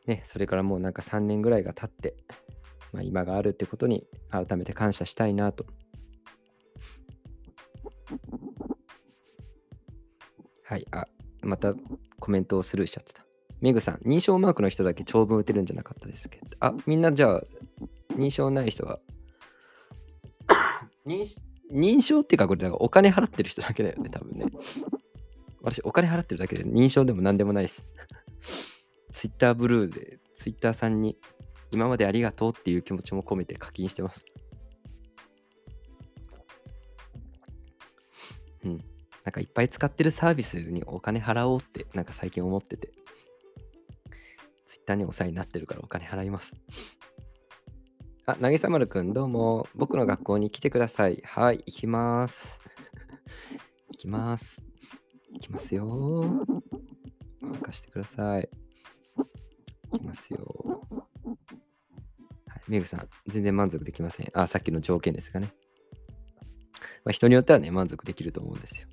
ね、それからもうなんか3年ぐらいが経って、まあ、今があるってことに改めて感謝したいなと。はい、あ、またコメントをスルーしちゃってた。メグさん、認証マークの人だけ長文打てるんじゃなかったですけど。あ、みんなじゃあ認証ない人は？認、認証っていうかこれなんかお金払ってる人だけだよね、多分ね。私、お金払ってるだけで認証でも何でもないです。ツイッターブルーで、ツイッターさんに今までありがとうっていう気持ちも込めて課金してます。うん。なんかいっぱい使ってるサービスにお金払おうってなんか最近思ってて。ツイッターにお世話になってるからお金払います。あ、なぎさまるくん、どうも。僕の学校に来てください。はい、行きます。行きます。行きますよ。任してください。行きますよ。はい、メグさん、全然満足できません。あ、さっきの条件ですがね。まあ、人によってはね、満足できると思うんですよ。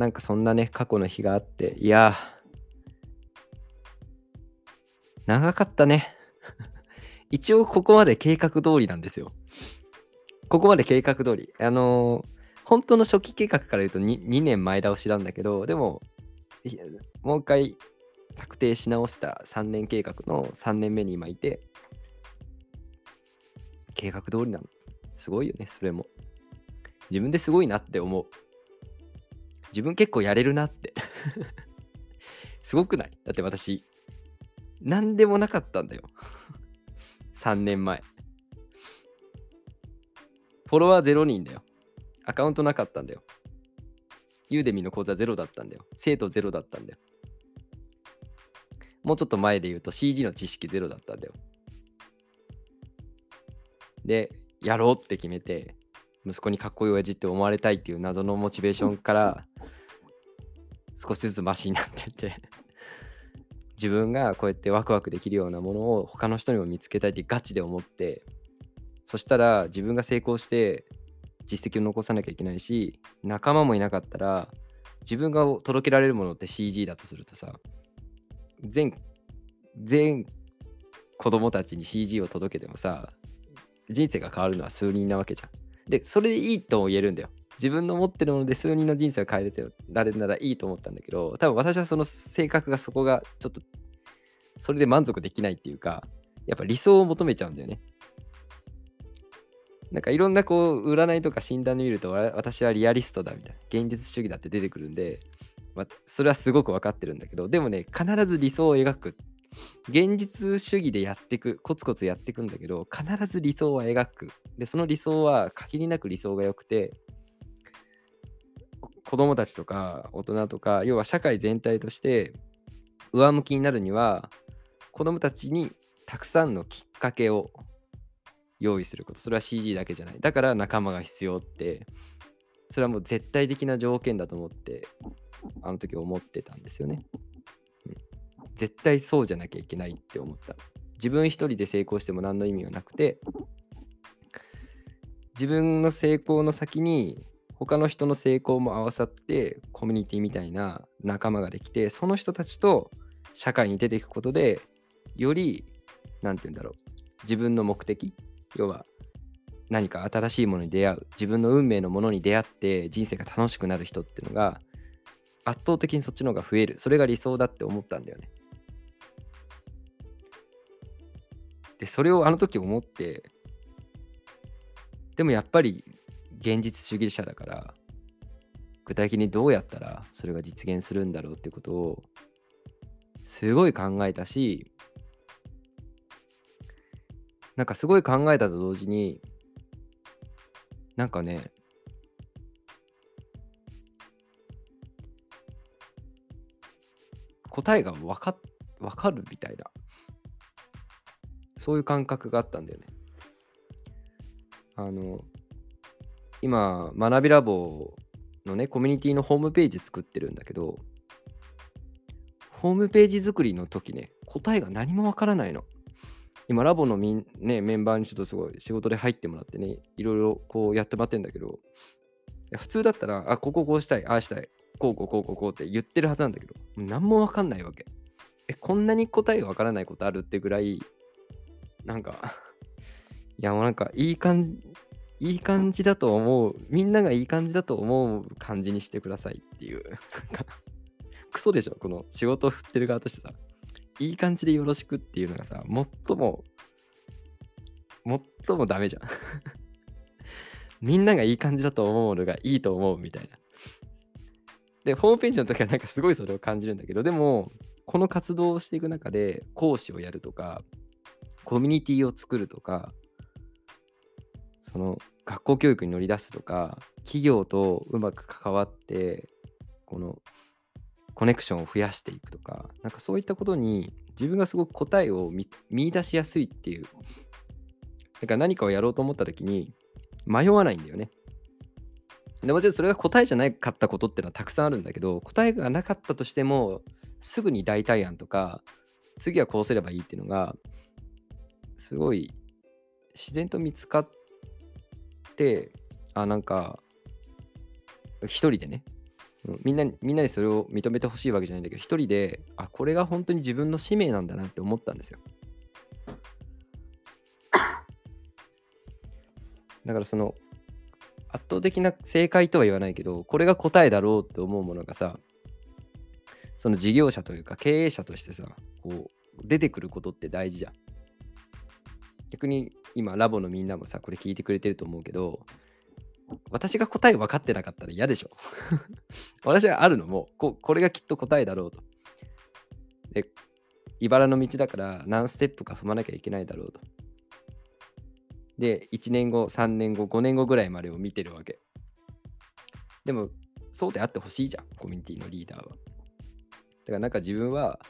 なんかそんなね、過去の日があって、いや長かったね。一応ここまで計画通りなんですよ。ここまで計画通り。あのー、本当の初期計画から言うと 2, 2年前倒しなんだけど、でも、もう一回策定し直した3年計画の3年目に今いて、計画通りなの。すごいよね、それも。自分ですごいなって思う。自分結構やれるなって すごくない？だって私、何でもなかったんだよ3年前。フォロワー0人だよ。アカウントなかったんだよ。ユーデミの講座ゼロだったんだよ。生徒ゼロだったんだよ。もうちょっと前で言うと CG の知識ゼロだったんだよ。で、やろうって決めて、息子にかっこいい親父って思われたいっていう謎のモチベーションから少しずつマシになってて自分がこうやってワクワクできるようなものを他の人にも見つけたいってガチで思ってそしたら自分が成功して実績を残さなきゃいけないし仲間もいなかったら自分が届けられるものって CG だとするとさ全全子供たちに CG を届けてもさ人生が変わるのは数人なわけじゃん。で、それでいいとも言えるんだよ。自分の持ってるもので数人の人生を変えれてられるならいいと思ったんだけど、多分私はその性格がそこがちょっと、それで満足できないっていうか、やっぱ理想を求めちゃうんだよね。なんかいろんなこう占いとか診断で見ると私はリアリストだみたいな現実主義だって出てくるんで、まあ、それはすごく分かってるんだけどでもね必ず理想を描く現実主義でやっていく、コツコツやっていくんだけど、必ず理想は描く。で、その理想は限りなく理想が良くて、子供たちとか大人とか、要は社会全体として上向きになるには、子供たちにたくさんのきっかけを用意すること。それは CG だけじゃない。だから仲間が必要って、それはもう絶対的な条件だと思って、あの時思ってたんですよね。絶対そうじゃなきゃいけないって思った。自分一人で成功しても何の意味がなくて、自分の成功の先に他の人の成功も合わさってコミュニティみたいな仲間ができてその人たちと社会に出ていくことでより何て言うんだろう。自分の目的要は何か新しいものに出会う。自分の運命のものに出会って人生が楽しくなる人っていうのが圧倒的にそっちの方が増える。それが理想だって思ったんだよね。で、それをあの時思って、でもやっぱり現実主義者だから、具体的にどうやったらそれが実現するんだろうってことを。すごい考えたし、なんかすごい考えたと同時に、なんかね、答えが分か分かるみたいな。そういう感覚があったんだよね。あの、今、学びラボのね、コミュニティのホームページ作ってるんだけど、ホームページ作りの時ね、答えが何もわからないの。今、ラボのみん、ね、メンバーにちょっとすごい仕事で入ってもらってね、いろいろこうやってもらってんだけど、普通だったら、あ、こここうしたい、ああしたい、こうこうこうこうこうって言ってるはずなんだけど、何もわかんないわけ。え、こんなに答えがわからないことあるってぐらい、なんか いやもうなんかいい感じ、いい感じだと思う、みんながいい感じだと思う感じにしてくださいっていう、クソでしょ、この仕事を振ってる側としてさ、いい感じでよろしくっていうのがさ、最も、最もダメじゃん。みんながいい感じだと思うのがいいと思うみたいな。で、ホームページの時はなんかすごいそれを感じるんだけど、でも、この活動をしていく中で講師をやるとか、コミュニティを作るとか、その学校教育に乗り出すとか、企業とうまく関わって、このコネクションを増やしていくとか、なんかそういったことに自分がすごく答えを見出しやすいっていう。だから何かをやろうと思った時に迷わないんだよね。でもちろんそれが答えじゃなかったことってのはたくさんあるんだけど、答えがなかったとしても、すぐに代替案とか、次はこうすればいいっていうのがすごい自然と見つかってあなんか一人でね、みんなにみんなにそれを認めてほしいわけじゃないんだけど一人であこれが本当に自分の使命なんだなって思ったんですよ。だからその圧倒的な正解とは言わないけどこれが答えだろうと思うものがさその事業者というか経営者としてさこう出てくることって大事じゃん。逆に今ラボのみんなもさこれ聞いてくれてると思うけど私が答え分かってなかったら嫌でしょ。私はあるのもここれがきっと答えだろうと。で茨の道だから何ステップか踏まなきゃいけないだろうと。で1年後3年後5年後ぐらいまでを見てるわけ。でもそうであってほしいじゃんコミュニティのリーダーは。だからなんか自分は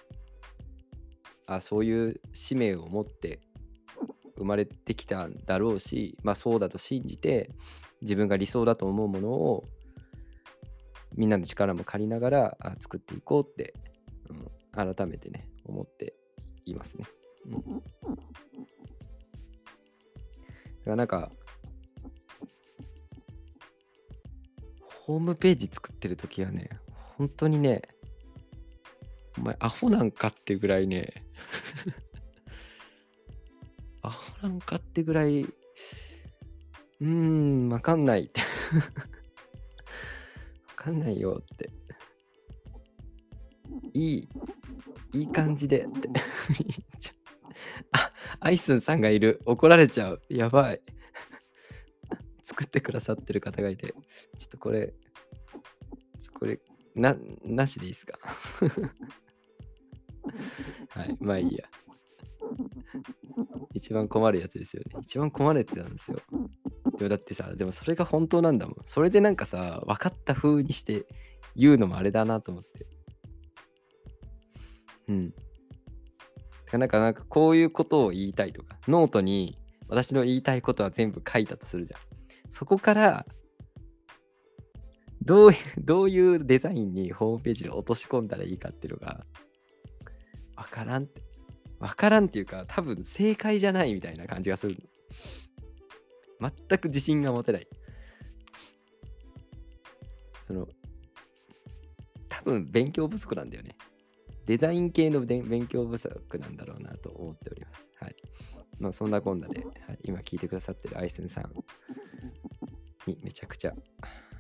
あそういう使命を持って生まれてきたんだろうし、まあそうだと信じて、自分が理想だと思うものをみんなの力も借りながら作っていこうって、うん、改めてね、思っていますね。うん、だからなんか、ホームページ作ってるときはね、本当にね、お前アホなんかってぐらいねアホなんかってぐらい、うーん、わかんないって。わかんないよって。いい、いい感じでって。あ、アイスンさんがいる。怒られちゃう。やばい。作ってくださってる方がいて。ちょっとこれ、これ、な、なしでいいですか？はい、まあいいや。一番困るやつですよね。一番困るやつなんですよ。でもだってさ、でもそれが本当なんだもん。それでなんかさ、分かった風にして言うのもあれだなと思って。うん。なんかなんかこういうことを言いたいとか、ノートに私の言いたいことは全部書いたとするじゃん。そこからどういう、どういうデザインにホームページで落とし込んだらいいかっていうのが、わからんって。わからんっていうか、多分正解じゃないみたいな感じがする。全く自信が持てない。その、多分勉強不足なんだよね。デザイン系の勉強不足なんだろうなと思っております。はい。まあそんなこんなで、はい、今聞いてくださってるアイスンさんにめちゃくちゃ、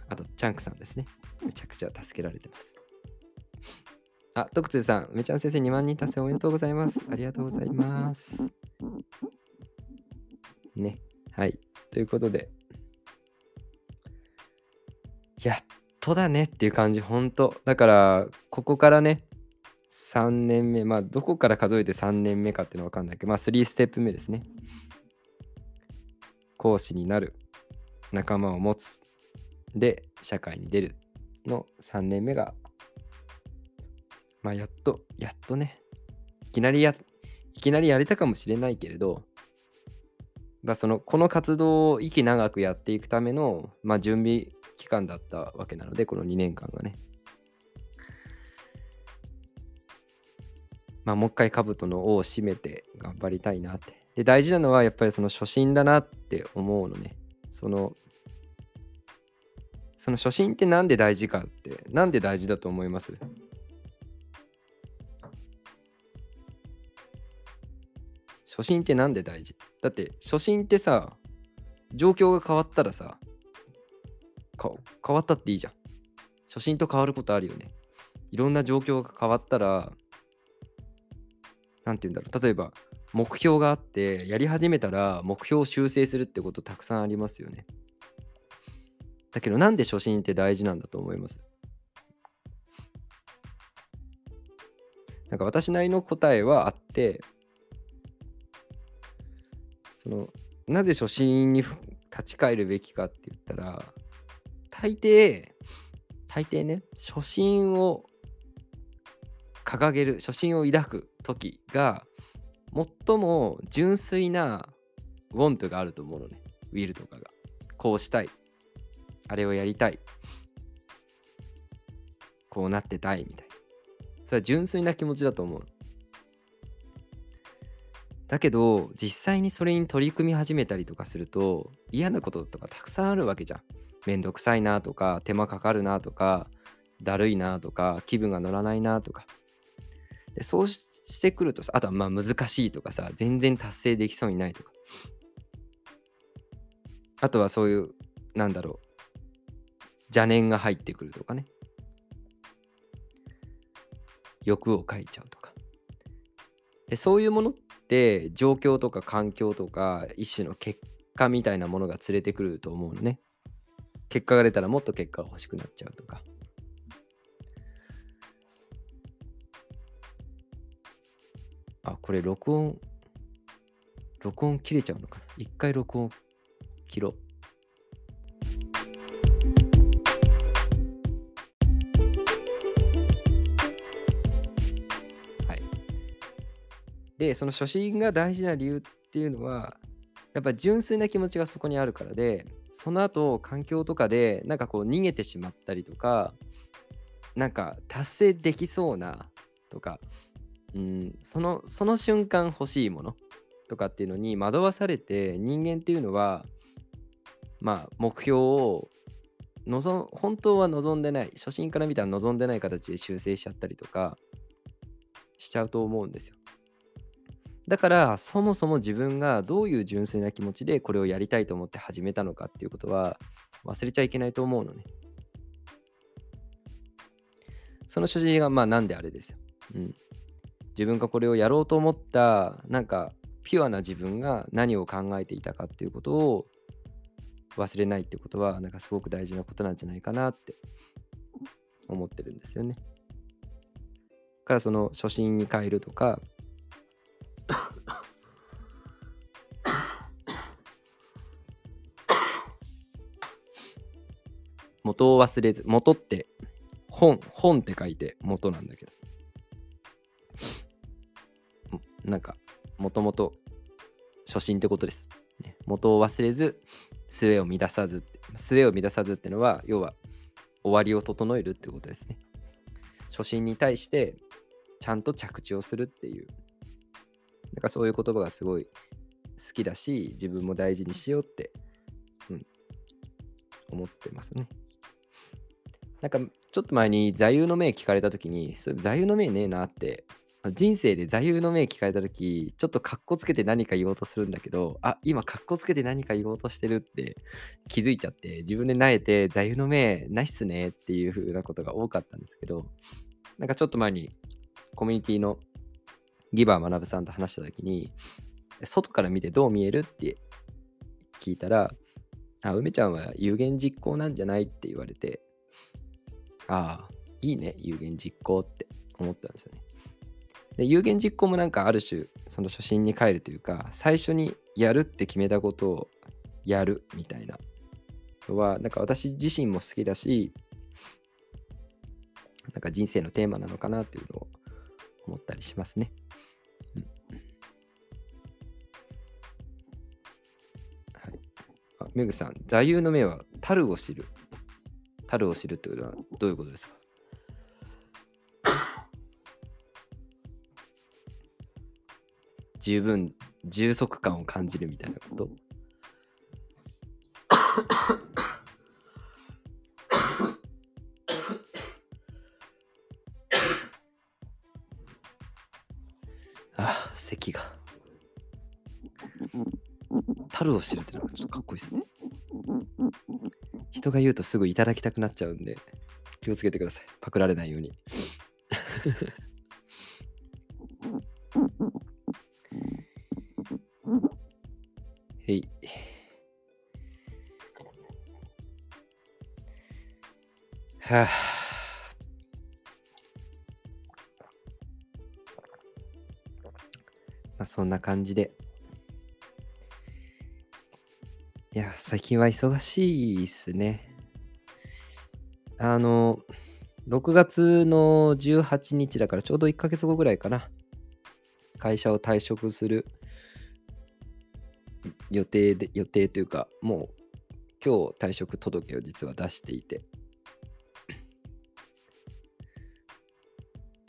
あとチャンクさんですね。めちゃくちゃ助けられてます。あ、徳津さん、めちゃん先生2万人達成おめでとうございます。ありがとうございます。ね。はい。ということで、やっとだねっていう感じ、ほんと。だから、ここからね、3年目、まあ、どこから数えて3年目かっていうのはわかんないけど、まあ、3ステップ目ですね。講師になる、仲間を持つ、で、社会に出るの3年目がまあ、やっと、やっとね、いきなりや、いきなりやれたかもしれないけれど、まあ、その、この活動を息長くやっていくための、まあ、準備期間だったわけなので、この2年間がね。まあ、もう一回兜の尾を締めて頑張りたいなって。で、大事なのはやっぱりその初心だなって思うのね。その、その初心ってなんで大事かって、なんで大事だと思います？初心ってなんで大事？だって初心ってさ状況が変わったらさ変わったっていいじゃん。初心と変わることあるよね。いろんな状況が変わったら何て言うんだろう。例えば目標があってやり始めたら目標を修正するってことたくさんありますよね。だけどなんで初心って大事なんだと思います？なんか私なりの答えはあってそのなぜ初心に立ち返るべきかって言ったら大抵大抵ね初心を掲げる初心を抱く時が最も純粋なウォントがあると思うのね。ウィルとかが。こうしたい。あれをやりたい。こうなってたいみたいな。それは純粋な気持ちだと思うだけど実際にそれに取り組み始めたりとかすると嫌なこととかたくさんあるわけじゃん。めんどくさいなとか手間かかるなとかだるいなとか気分が乗らないなとか。でそうしてくるとさあとはまあ難しいとかさ全然達成できそうにないとか。あとはそういうなんだろう。邪念が入ってくるとかね。欲をかいちゃうとか。でそういうものって状況とか環境とか一種の結果みたいなものが連れてくると思うのね。結果が出たらもっと結果が欲しくなっちゃうとか。あこれ録音録音切れちゃうのかな？一回録音切ろう。で、その初心が大事な理由っていうのは、やっぱ純粋な気持ちがそこにあるからで、その後環境とかでなんかこう逃げてしまったりとか、なんか達成できそうなとか、うん、そのその瞬間欲しいものとかっていうのに惑わされて人間っていうのはまあ目標を望本当は望んでない初心から見たら望んでない形で修正しちゃったりとかしちゃうと思うんですよ。だからそもそも自分がどういう純粋な気持ちでこれをやりたいと思って始めたのかっていうことは忘れちゃいけないと思うのね。その所持がまあなんであれですよ。うん。自分がこれをやろうと思ったなんかピュアな自分が何を考えていたかっていうことを忘れないってことはなんかすごく大事なことなんじゃないかなって思ってるんですよね。からその初心に変えるとか 元を忘れず、元って本、本って書いて元なんだけど。なんか、もともと初心ってことです。元を忘れず、末を乱さず。末を乱さずってのは、要は終わりを整えるってことですね。初心に対してちゃんと着地をするっていう。なんかそういう言葉がすごい好きだし、自分も大事にしようって、うん、思ってますね。なんかちょっと前に座右の銘聞かれた時に、それ座右の銘ねえなって、人生で座右の銘聞かれた時、ちょっとかっこつけて何か言おうとするんだけど、あ、今かっこつけて何か言おうとしてるって気づいちゃって、自分で萎えて座右の銘ないっすねっていう風なことが多かったんですけど、なんかちょっと前にコミュニティのギバー学さんと話した時に、外から見てどう見える？って聞いたら、あ、梅ちゃんは有言実行なんじゃない？って言われて、ああ、いいね、有言実行って思ったんですよね。で有言実行もなんかある種、その初心に帰るというか、最初にやるって決めたことをやるみたいなのは、なんか私自身も好きだし、なんか人生のテーマなのかなっていうのを思ったりしますね。メグさん、座右の銘は、樽を知る。樽を知るってことはどういうことですか？十分充足感を感じるみたいなこと？ああ、咳が。樽を知るってなんかちょっとかっこいいですね。人が言うとすぐいただきたくなっちゃうんで、気をつけてください。パクられないように。へい。はあ。まあそんな感じで。最近は忙しいっすね。あの、6月の18日だからちょうど1ヶ月後ぐらいかな。会社を退職する予定で、予定というか、もう今日退職届を実は出していて。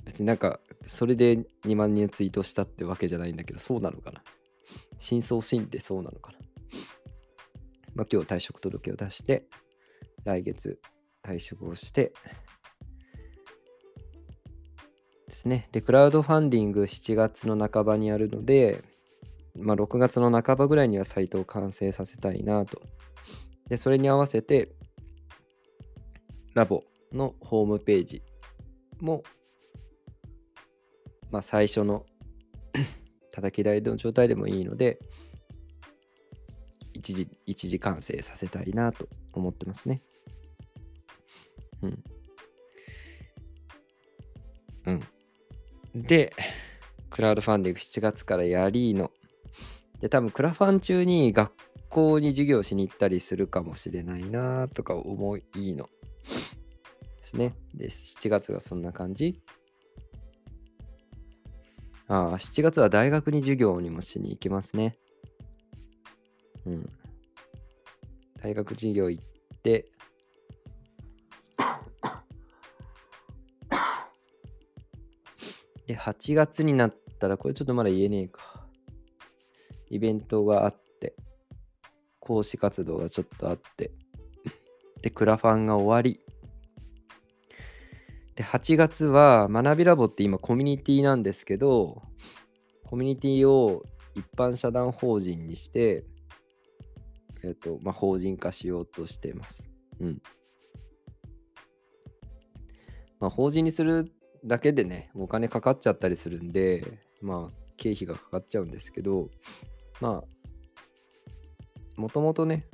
別になんか、それで2万人ツイートしたってわけじゃないんだけど、そうなのかな。真相心ってそうなのかな。まあ、今日退職届を出して、来月退職をして、ですね。で、クラウドファンディング7月の半ばにやるので、まあ、6月の半ばぐらいにはサイトを完成させたいなと。で、それに合わせて、ラボのホームページも、まあ、最初の 叩き台の状態でもいいので、一時、一時完成させたいなと思ってますね。うん。うん。で、クラウドファンディング7月からやりの。で、多分クラファン中に学校に授業しに行ったりするかもしれないなとか思いの。ですね。で、7月がそんな感じ。ああ、7月は大学に授業にもしに行きますね。うん。大学授業行って、で、8月になったら、これちょっとまだ言えねえか。イベントがあって、講師活動がちょっとあって、で、クラファンが終わり、で、8月は学びラボって今コミュニティなんですけど、コミュニティを一般社団法人にして、えっ、と、まあ、法人化しようとしてます。うん。まあ、法人にするだけでね、お金かかっちゃったりするんで、まあ、経費がかかっちゃうんですけど、まあ、もともとね、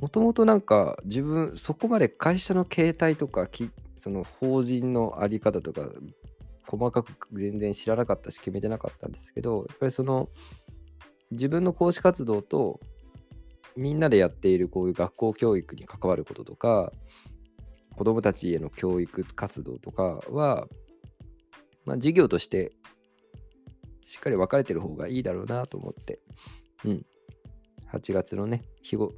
もともとなんか自分、そこまで会社の形態とかき、その法人のあり方とか細かく全然知らなかったし決めてなかったんですけどやっぱりその自分の講師活動とみんなでやっているこういう学校教育に関わることとか子どもたちへの教育活動とかは、まあ、授業としてしっかり分かれてる方がいいだろうなと思って、うん、8月のね日後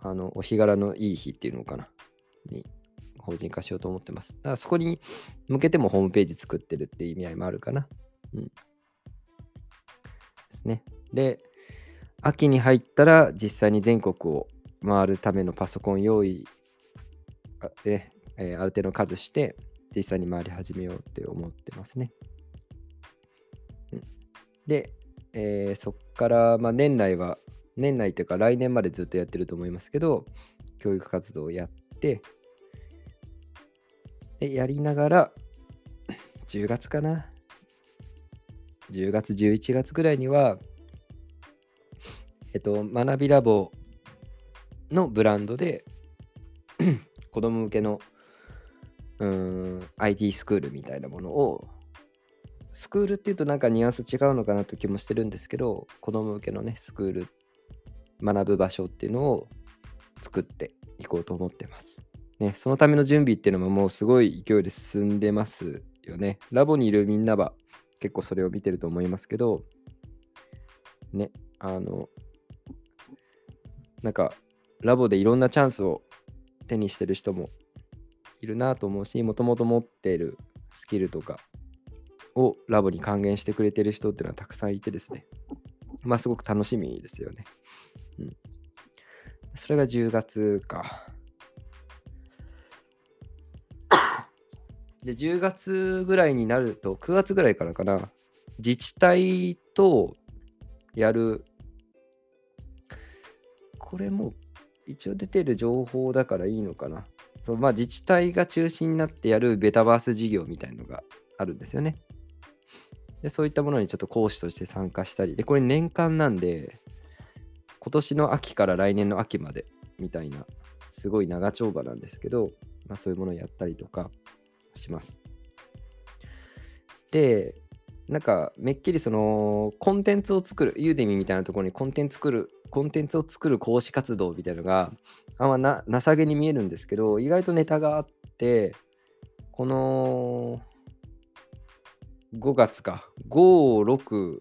あのお日柄のいい日っていうのかなに法人化しようと思ってます。だからそこに向けてもホームページ作ってるっていう意味合いもあるかな。うん。ですね。で、秋に入ったら実際に全国を回るためのパソコン用意で、えー、ある程度数して実際に回り始めようって思ってますね。うん、で、えー、そっから、まあ、年内は年内というか来年までずっとやってると思いますけど教育活動をやってで、やりながら、10月かな？10月、11月ぐらいには、えっと、学びラボのブランドで、子供向けのうん IT スクールみたいなものを、スクールっていうとなんかニュアンス違うのかなと気もしてるんですけど、子供向けのね、スクール、学ぶ場所っていうのを作っていこうと思ってます。ね、そのための準備っていうのももうすごい勢いで進んでますよね。ラボにいるみんなは結構それを見てると思いますけど、ね、あの、なんか、ラボでいろんなチャンスを手にしてる人もいるなと思うし、もともと持っているスキルとかをラボに還元してくれてる人っていうのはたくさんいてですね、まあすごく楽しみですよね。うん。それが10月か。で、10月ぐらいになると、9月ぐらいからかな、自治体とやる、これも一応出てる情報だからいいのかな。そうまあ、自治体が中心になってやるベタバース事業みたいのがあるんですよね。で、そういったものにちょっと講師として参加したり、で、これ年間なんで、今年の秋から来年の秋までみたいな、すごい長丁場なんですけど、まあ、そういうものをやったりとか、します。で、なんかめっきりそのコンテンツを作る、ユーデミみたいなところにコンテンツ作る、コンテンツを作る講師活動みたいなのがあんまな情けに見えるんですけど、意外とネタがあって、この5月か、5、6、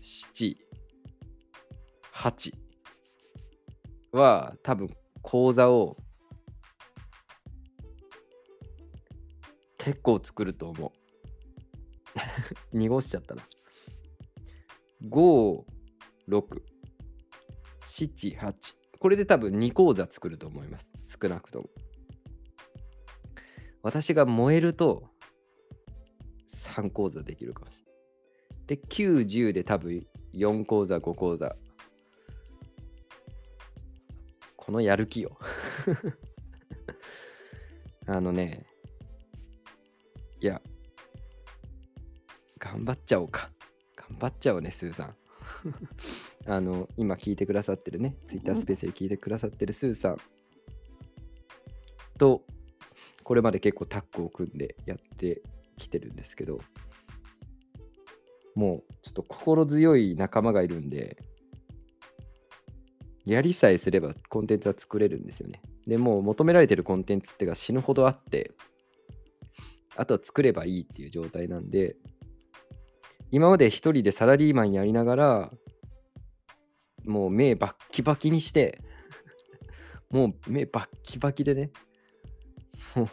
7、8は多分講座を結構作ると思う。濁しちゃったな。5、6、7、8。これで多分2講座作ると思います。少なくとも。私が燃えると3講座できるかもしれない。で、9、10で多分4講座、5講座。このやる気よ。あのね、いや、頑張っちゃおうか。頑張っちゃおうね、スーさん。あの、今聞いてくださってるね、ツイッタースペースで聞いてくださってるスーさんと、これまで結構タッグを組んでやってきてるんですけど、もうちょっと心強い仲間がいるんで、やりさえすればコンテンツは作れるんですよね。でもう求められてるコンテンツっていうか死ぬほどあって、あとは作ればいいっていう状態なんで、今まで一人でサラリーマンやりながら、もう目バッキバキにして、もう目バッキバキでね、もう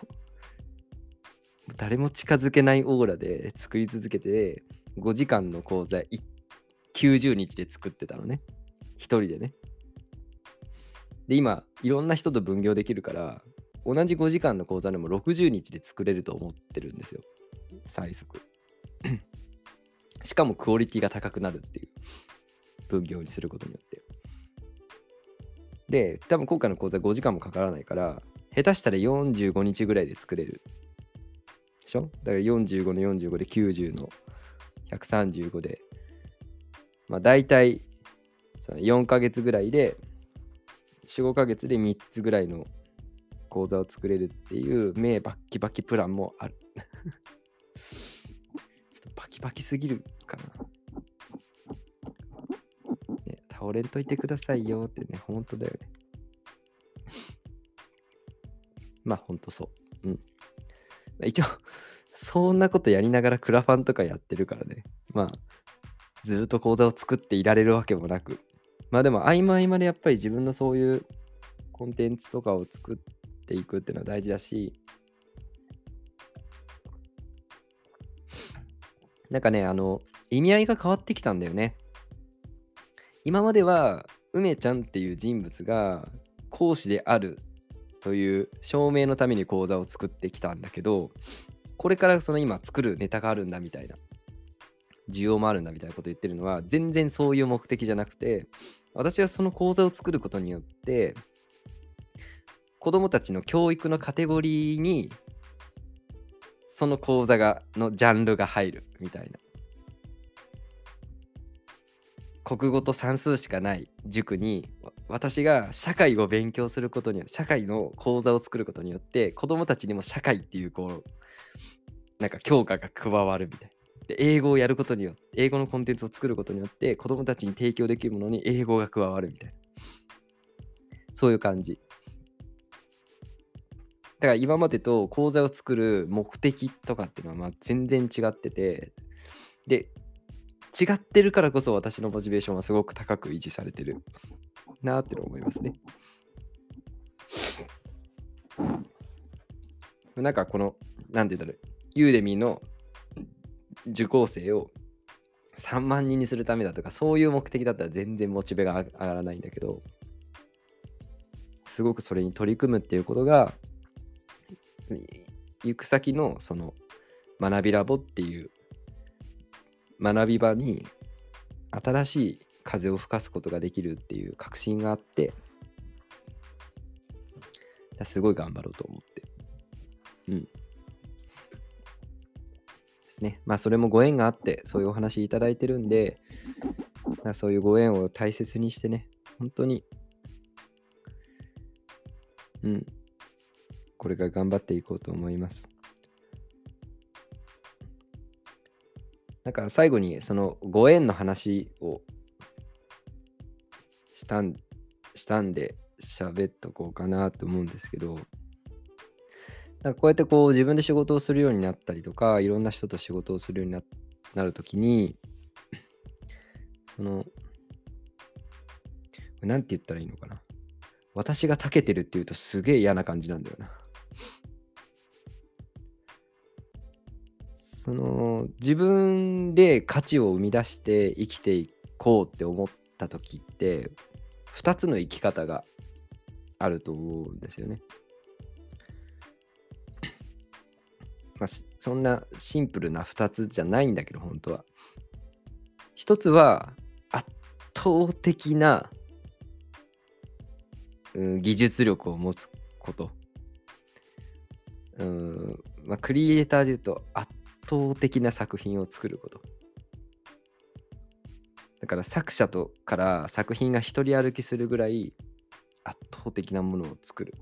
誰も近づけないオーラで作り続けて、5時間の講座90日で作ってたのね。一人でね。で、今、いろんな人と分業できるから、同じ5時間の講座でも60日で作れると思ってるんですよ。最速。しかもクオリティが高くなるっていう分業にすることによって。で、多分今回の講座5時間もかからないから、下手したら45日ぐらいで作れる。でしょ？だから45の45で90の135で、まあ大体その4ヶ月ぐらいで、4、5ヶ月で3つぐらいの講座を作れるっていう目バッキバキプランもある。ちょっとバキバキすぎるかな。倒れんといてくださいよってね、本当だよね。まあ本当そう。うん。一応、そんなことやりながらクラファンとかやってるからね。まあ、ずっと講座を作っていられるわけもなく。まあでも、合間合間でやっぱり自分のそういうコンテンツとかを作っていくっていうのは大事だし、なんかね、あの、意味合いが変わってきたんだよね。今までは、梅ちゃんっていう人物が講師であるという証明のために講座を作ってきたんだけど、これからその今作るネタがあるんだみたいな、需要もあるんだみたいなこと言ってるのは、全然そういう目的じゃなくて、私はその講座を作ることによって、子供たちの教育のカテゴリーに、その講座が、のジャンルが入るみたいな。国語と算数しかない塾に私が社会を勉強することによって社会の講座を作ることによって子どもたちにも社会っていうこうなんか教科が加わるみたい。で英語をやることによって英語のコンテンツを作ることによって子どもたちに提供できるものに英語が加わるみたいな。そういう感じ。だから今までと講座を作る目的とかっていうのはまあ全然違っててで違ってるからこそ私のモチベーションはすごく高く維持されてるなって思いますね。なんかこの、なんて言うんだろう、ユーデミーの受講生を3万人にするためだとか、そういう目的だったら全然モチベが上がらないんだけど、すごくそれに取り組むっていうことが、行く先のその学びラボっていう学び場に新しい風を吹かすことができるっていう確信があってすごい頑張ろうと思って。うん。ですね。まあそれもご縁があってそういうお話いただいてるんでそういうご縁を大切にしてね本当にうんこれから頑張っていこうと思います。なんか最後にそのご縁の話をしたんしたんで喋っとこうかなと思うんですけど、なんかこうやってこう自分で仕事をするようになったりとか、いろんな人と仕事をするようにななるときに、その、なんて言ったらいいのかな。私が長けてるって言うとすげえ嫌な感じなんだよな。その自分で価値を生み出して生きていこうって思った時って2つの生き方があると思うんですよね。まあ、そんなシンプルな2つじゃないんだけど、本当は。1つは圧倒的な、うん、技術力を持つこと。うんまあ、クリエイターで言うと圧倒的な作品を作ること。だから作者とから作品が一人歩きするぐらい圧倒的なものを作る。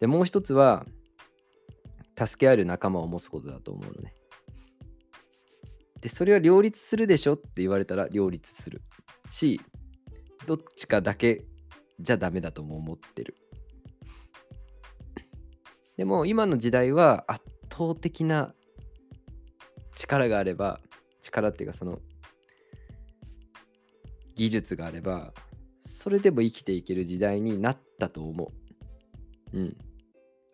でもう一つは助け合える仲間を持つことだと思うのね。でそれは両立するでしょって言われたら両立するしどっちかだけじゃダメだとも思ってる。でも今の時代は圧倒的な力があれば力っていうかその技術があればそれでも生きていける時代になったと思う。うん。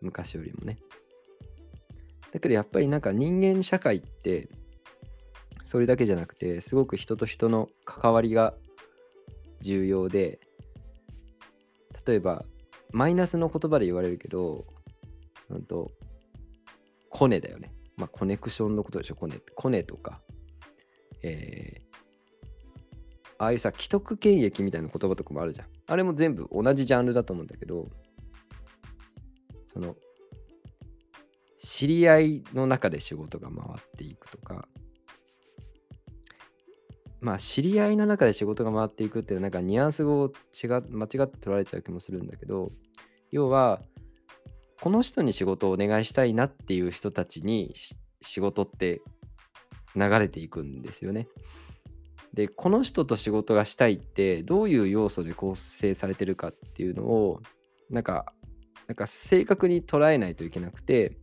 昔よりもね。だけどやっぱりなんか人間社会ってそれだけじゃなくてすごく人と人の関わりが重要で例えばマイナスの言葉で言われるけどうんとコネだよね。まあコネクションのことでしょコネコネとかえー、ああいうさ、既得権益みたいな言葉とかもあるじゃん。あれも全部同じジャンルだと思うんだけど、その、知り合いの中で仕事が回っていくとか、まあ、知り合いの中で仕事が回っていくっていうなんかニュアンスを違間違って取られちゃう気もするんだけど、要は、この人に仕事をお願いしたいなっていう人たちに仕事って流れていくんですよね。でこの人と仕事がしたいってどういう要素で構成されてるかっていうのをなんかなんか正確に捉えないといけなくて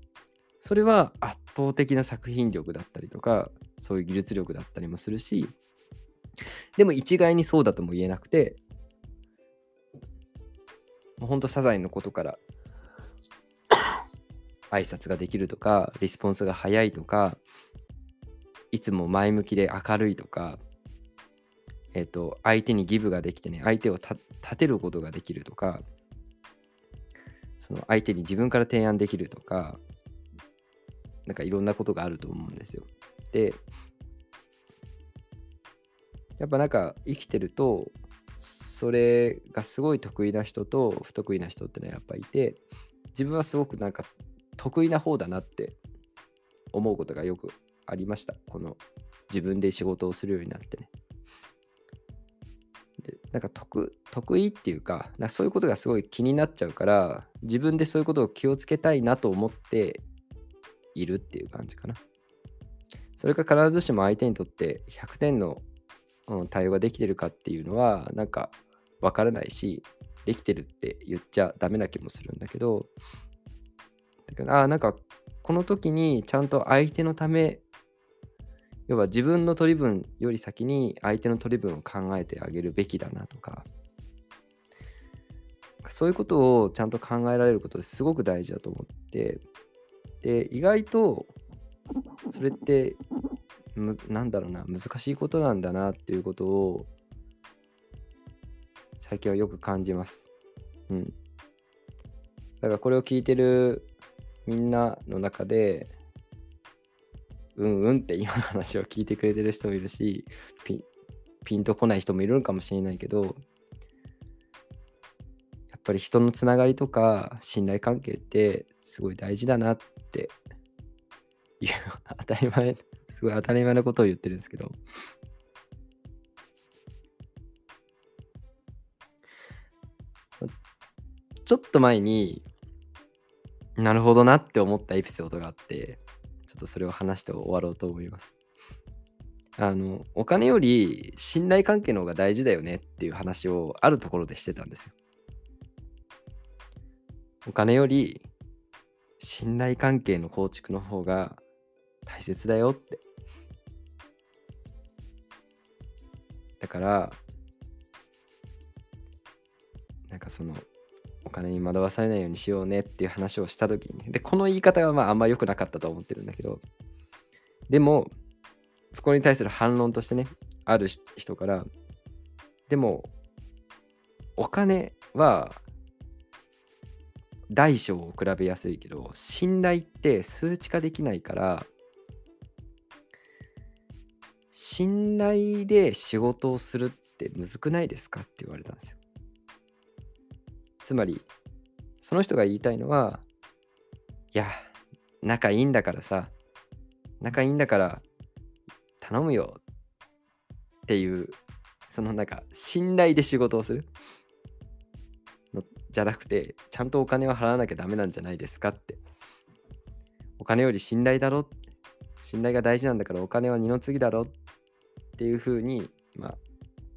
それは圧倒的な作品力だったりとかそういう技術力だったりもするしでも一概にそうだとも言えなくてもうほんとサザエのことから挨拶ができるとかリスポンスが早いとかいつも前向きで明るいとかえっ、ー、と、相手にギブができてね、相手を立てることができるとか、その相手に自分から提案できるとか、なんかいろんなことがあると思うんですよ。で、やっぱなんか生きてると、それがすごい得意な人と不得意な人ってのはやっぱいて、自分はすごくなんか得意な方だなって思うことがよくありました。この自分で仕事をするようになってね。なんか得得意っていうかかそういうことがすごい気になっちゃうから自分でそういうことを気をつけたいなと思っているっていう感じかな。それが必ずしも相手にとって100点の、対応ができてるかっていうのはなんか分からないしできてるって言っちゃダメな気もするんだけどだけどあなんかこの時にちゃんと相手のため要は自分の取り分より先に相手の取り分を考えてあげるべきだなとかそういうことをちゃんと考えられることですごく大事だと思ってで意外とそれってなんだろうな難しいことなんだなっていうことを最近はよく感じます。うん。だからこれを聞いてるみんなの中でうんうんって今の話を聞いてくれてる人もいるしピピンとこない人もいるかもしれないけどやっぱり人のつながりとか信頼関係ってすごい大事だなっていう当たり前すごい当たり前なことを言ってるんですけど。ちょっと前になるほどなって思ったエピソードがあってちょっとそれを話して終わろうと思います。あの、お金より信頼関係の方が大事だよねっていう話をあるところでしてたんですよ。お金より信頼関係の構築の方が大切だよって。だから、なんかその、お金に惑わされないようにしようねっていう話をした時に、で、この言い方がまああんま良くなかったと思ってるんだけど、でも、そこに対する反論としてね、ある人から、でも、お金は、大小を比べやすいけど信頼って数値化できないから信頼で仕事をするってむずくないですかって言われたんですよ。つまりその人が言いたいのはいや仲いいんだからさ仲いいんだから頼むよっていうそのなんか信頼で仕事をするのじゃなくてちゃんとお金を払わなきゃダメなんじゃないですかって。お金より信頼だろ信頼が大事なんだからお金は二の次だろっていうふうにまあ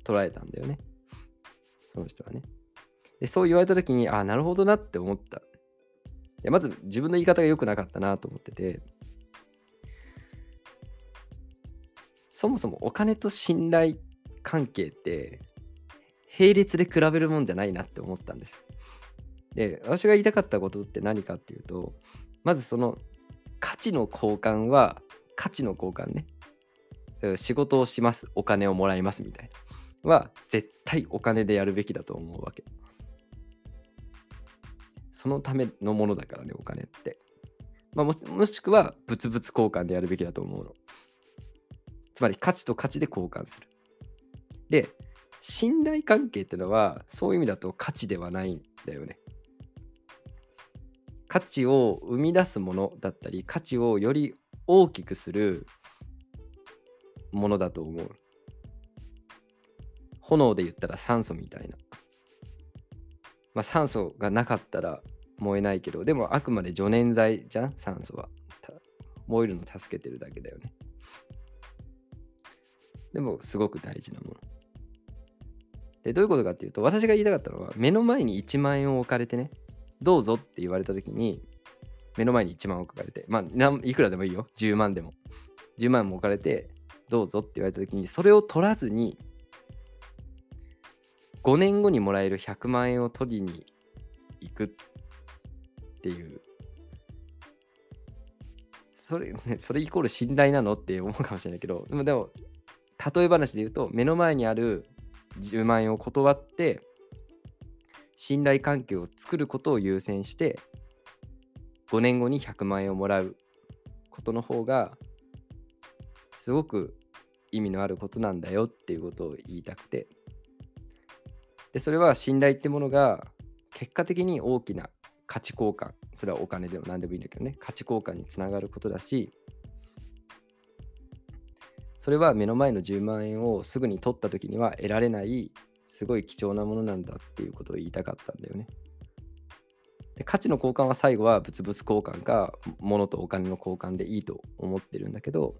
捉えたんだよね。その人はね。でそう言われた時にあなるほどなって思ったやまず自分の言い方が良くなかったなと思っててそもそもお金と信頼関係って並列で比べるもんじゃないなって思ったんです。で私が言いたかったことって何かっていうとまずその価値の交換は価値の交換ね仕事をしますお金をもらいますみたいなは絶対お金でやるべきだと思うわけ。そのためのものだからね、お金って。まあ、ももしくは、物々交換でやるべきだと思うの。つまり、価値と価値で交換する。で、信頼関係ってのは、そういう意味だと価値ではないんだよね。価値を生み出すものだったり、価値をより大きくするものだと思う。炎で言ったら酸素みたいな。まあ、酸素がなかったら燃えないけど、でもあくまで助燃剤じゃん、酸素は。燃えるの助けてるだけだよね。でも、すごく大事なもの。で、どういうことかっていうと、私が言いたかったのは、目の前に1万円を置かれてね、どうぞって言われたときに、目の前に1万置かれて、まあ、いくらでもいいよ、10万でも。10万も置かれて、どうぞって言われたときに、それを取らずに、5年後にもらえる100万円を取りに行くっていう。それ,、ね、それイコール信頼なのって思うかもしれないけどでもでも例え話で言うと目の前にある10万円を断って信頼関係を作ることを優先して5年後に100万円をもらうことの方がすごく意味のあることなんだよっていうことを言いたくて。でそれは信頼ってものが結果的に大きな価値交換それはお金でも何でもいいんだけどね価値交換につながることだしそれは目の前の10万円をすぐに取った時には得られないすごい貴重なものなんだっていうことを言いたかったんだよね。で価値の交換は最後は物々交換か物とお金の交換でいいと思ってるんだけど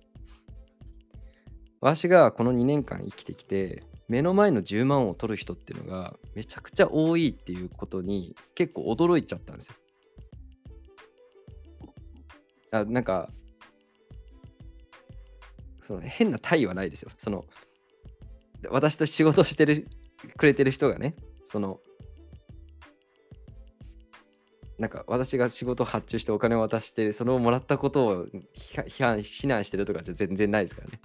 私がこの2年間生きてきて目の前の10万を取る人っていうのがめちゃくちゃ多いっていうことに結構驚いちゃったんですよ。あなんかその変な対はないですよ。その私と仕事してるくれてる人がねそのなんか私が仕事発注してお金を渡してそのもらったことを批判非難してるとかじゃ全然ないですからね。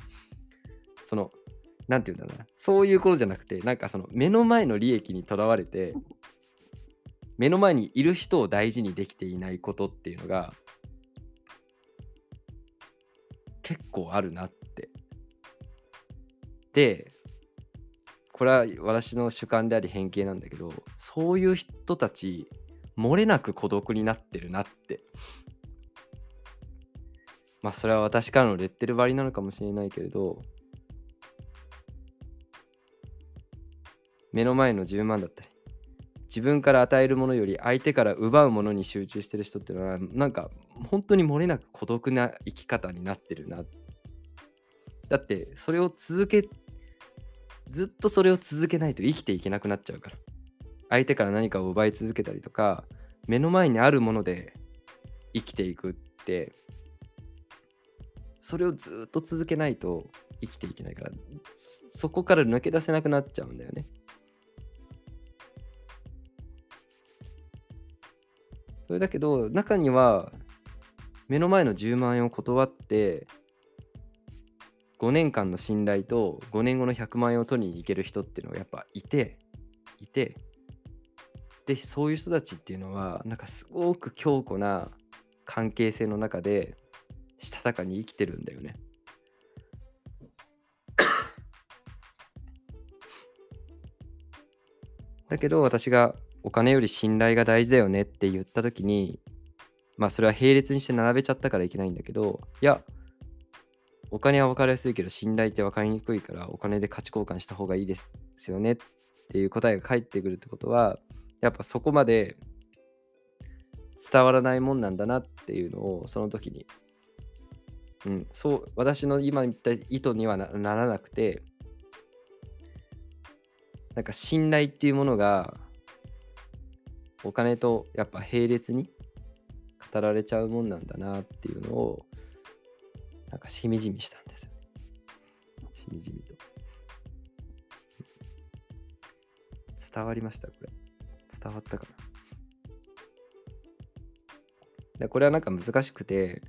そのなんて言うんだろうな、そういうことじゃなくて、なんかその目の前の利益にとらわれて、目の前にいる人を大事にできていないことっていうのが、結構あるなって。で、これは私の主観であり偏見なんだけど、そういう人たち、漏れなく孤独になってるなって。まあそれは私からのレッテル張りなのかもしれないけれど、目の前の10万だったり自分から与えるものより相手から奪うものに集中してる人っていうのはなんか本当に漏れなく孤独な生き方になってるな。だってそれを続けずっとそれを続けないと生きていけなくなっちゃうから。相手から何かを奪い続けたりとか目の前にあるもので生きていくってそれをずっと続けないと生きていけないからそこから抜け出せなくなっちゃうんだよね。それだけど、中には、目の前の10万円を断って、5年間の信頼と5年後の100万円を取りに行ける人っていうのがやっぱいて、いて、でそういう人たちっていうのはなんかすごく強固な関係性の中でしたたかに生きてるんだよね。だけど私がお金より信頼が大事だよねって言った時にまあそれは並列にして並べちゃったからいけないんだけどいやお金は分かりやすいけど信頼って分かりにくいからお金で価値交換した方がいいですよねっていう答えが返ってくるってことはやっぱそこまで伝わらないもんなんだなっていうのをその時にうんそう私の今言った意図にはならなくてなんか信頼っていうものがお金とやっぱ並列に語られちゃうもんなんだなっていうのをなんかしみじみしたんですよ。しみじみと。伝わりました？これ。伝わったかな？でこれはなんか難しくて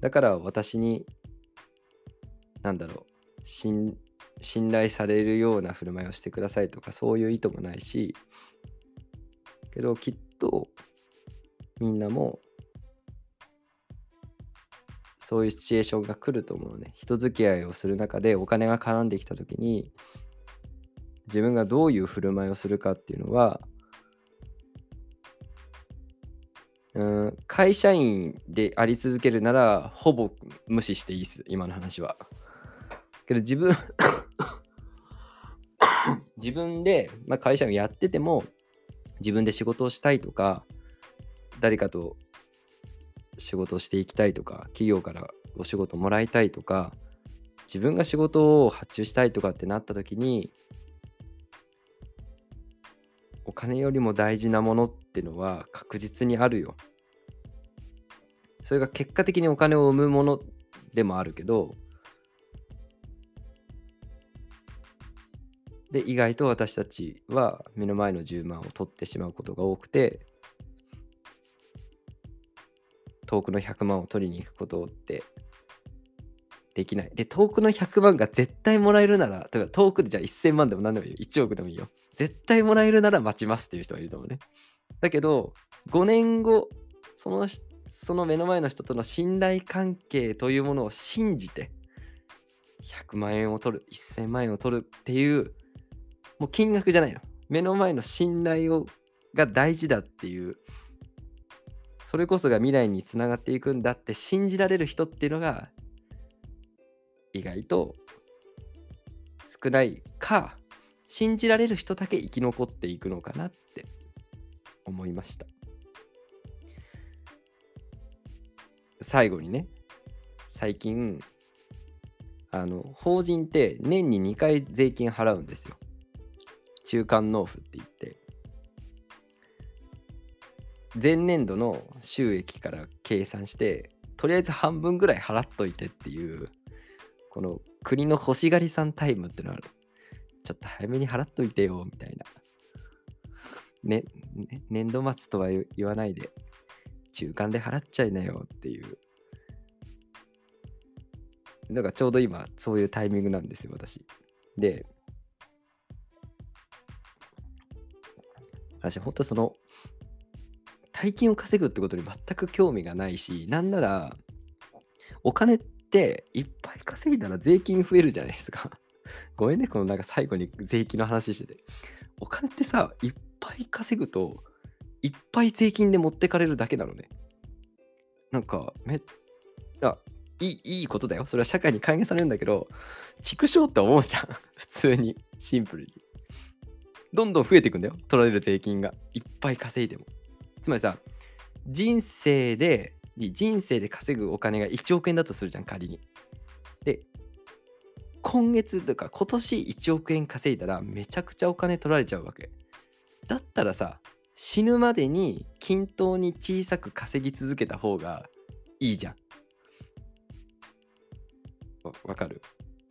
だから私になんだろう信信頼されるような振る舞いをしてくださいとかそういう意図もないしけどきっとみんなもそういうシチュエーションが来ると思うね。人付き合いをする中でお金が絡んできた時に自分がどういう振る舞いをするかっていうのはうん会社員であり続けるならほぼ無視していいです。今の話は。けど自分 自分で、まあ、会社員やってても自分で仕事をしたいとか誰かと仕事をしていきたいとか企業からお仕事もらいたいとか自分が仕事を発注したいとかってなった時にお金よりも大事なものっていうのは確実にあるよ。それが結果的にお金を生むものでもあるけどで意外と私たちは目の前の10万を取ってしまうことが多くて遠くの100万を取りに行くことってできない。で、遠くの100万が絶対もらえるなら、とか遠くでじゃあ1000万でも何でもいいよ。1億でもいいよ。絶対もらえるなら待ちますっていう人がいると思うね。だけど、5年後、そのその目の前の人との信頼関係というものを信じて、100万円を取る、1000万円を取るっていう、もう金額じゃないの。目の前の信頼をが大事だっていう。それこそが未来につながっていくんだって信じられる人っていうのが意外と少ないか信じられる人だけ生き残っていくのかなって思いました。最後にね最近あの法人って年に2回税金払うんですよ。中間納付って言って前年度の収益から計算してとりあえず半分ぐらい払っといてっていうこの国の欲しがりさんタイムってのはちょっと早めに払っといてよみたいな、ね、ね年度末とは言わないで中間で払っちゃいなよっていう。だからちょうど今そういうタイミングなんですよ私。で私本当その大金を稼ぐってことに全く興味がないし、なんなら、お金っていっぱい稼いだら税金増えるじゃないですか。ごめんね、このなんか最後に税金の話してて。お金ってさ、いっぱい稼ぐと、いっぱい税金で持ってかれるだけなのね。なんか、めあいいいいことだよ。それは社会に還元されるんだけど、畜生って思うじゃん。普通に、シンプルに。どんどん増えていくんだよ。取られる税金が。いっぱい稼いでも。つまりさ人生で人生で稼ぐお金が1億円だとするじゃん仮に。で今月とか今年1億円稼いだらめちゃくちゃお金取られちゃうわけ。だったらさ死ぬまでに均等に小さく稼ぎ続けた方がいいじゃん。わかる？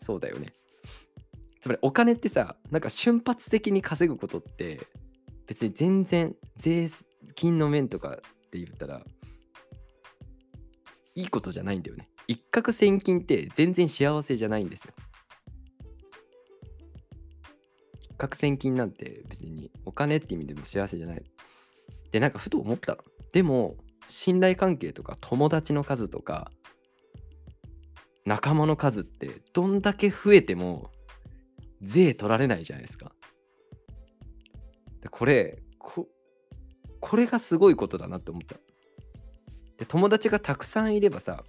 そうだよね。つまりお金ってさなんか瞬発的に稼ぐことって別に全然税金の面とかって言ったらいいことじゃないんだよね一攫千金って全然幸せじゃないんですよ一攫千金なんて別にお金って意味でも幸せじゃない。で、なんかふと思った。でも、信頼関係とか友達の数とか仲間の数ってどんだけ増えても税取られないじゃないですか。でこれこ、これがすごいことだなって思った。で、友達がたくさんいればさ、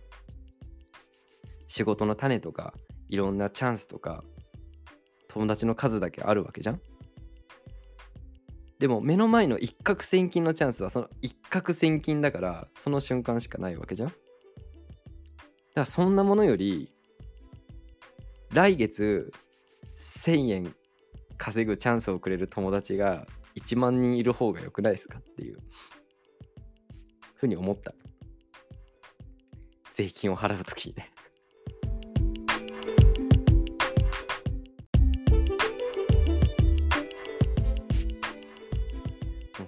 仕事の種とかいろんなチャンスとか友達の数だけあるわけじゃんでも目の前の一攫千金のチャンスはその一攫千金だからその瞬間しかないわけじゃんだからそんなものより来月1000円稼ぐチャンスをくれる友達が1万人いる方が良くないですかっていうふうに思った。税金を払うときにね。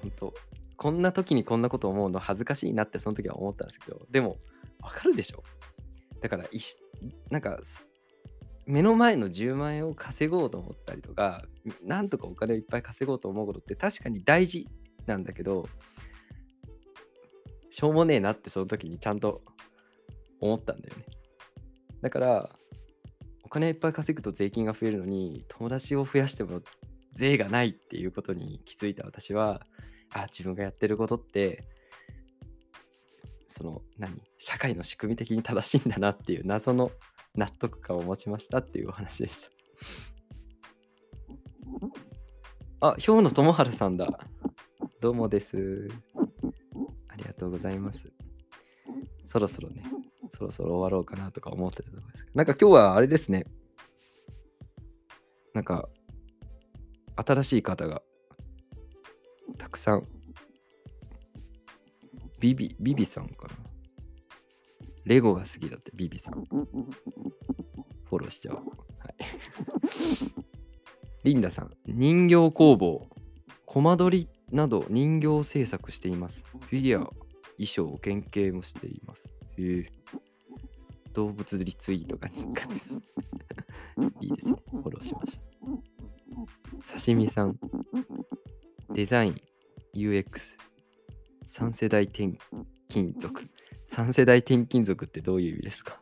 本当こんな時にこんなこと思うの恥ずかしいなってその時は思ったんですけど、でも、わかるでしょ？だから、いしなんか、目の前の10万円を稼ごうと思ったりとか、なんとかお金をいっぱい稼ごうと思うことって確かに大事なんだけど、しょうもねえなってその時にちゃんと思ったんだよね。だから、お金いっぱい稼ぐと税金が増えるのに、友達を増やしても税がないっていうことに気づいた私は、あ自分がやってることってその何？社会の仕組み的に正しいんだなっていう謎の納得感を持ちましたっていうお話でした。あ、兵野智春さんだ。どうもです。ありがとうございます。そろそろね、そろそろ終わろうかなとか思ってたところです。なんか今日はあれですね。なんか、新しい方がたくさん。ビビ、ビビさんかな。レゴが好きだって、ビビさん。フォローしちゃおう。はい。リンダさん、人形工房、コマ撮りなど人形制作しています。フィギュア、衣装、原型もしています。へえ。動物リツイートが日課です。いいですね。フォローしました。刺身さん、デザイン、UX、3世代転勤族。3世代転勤族ってどういう意味ですか？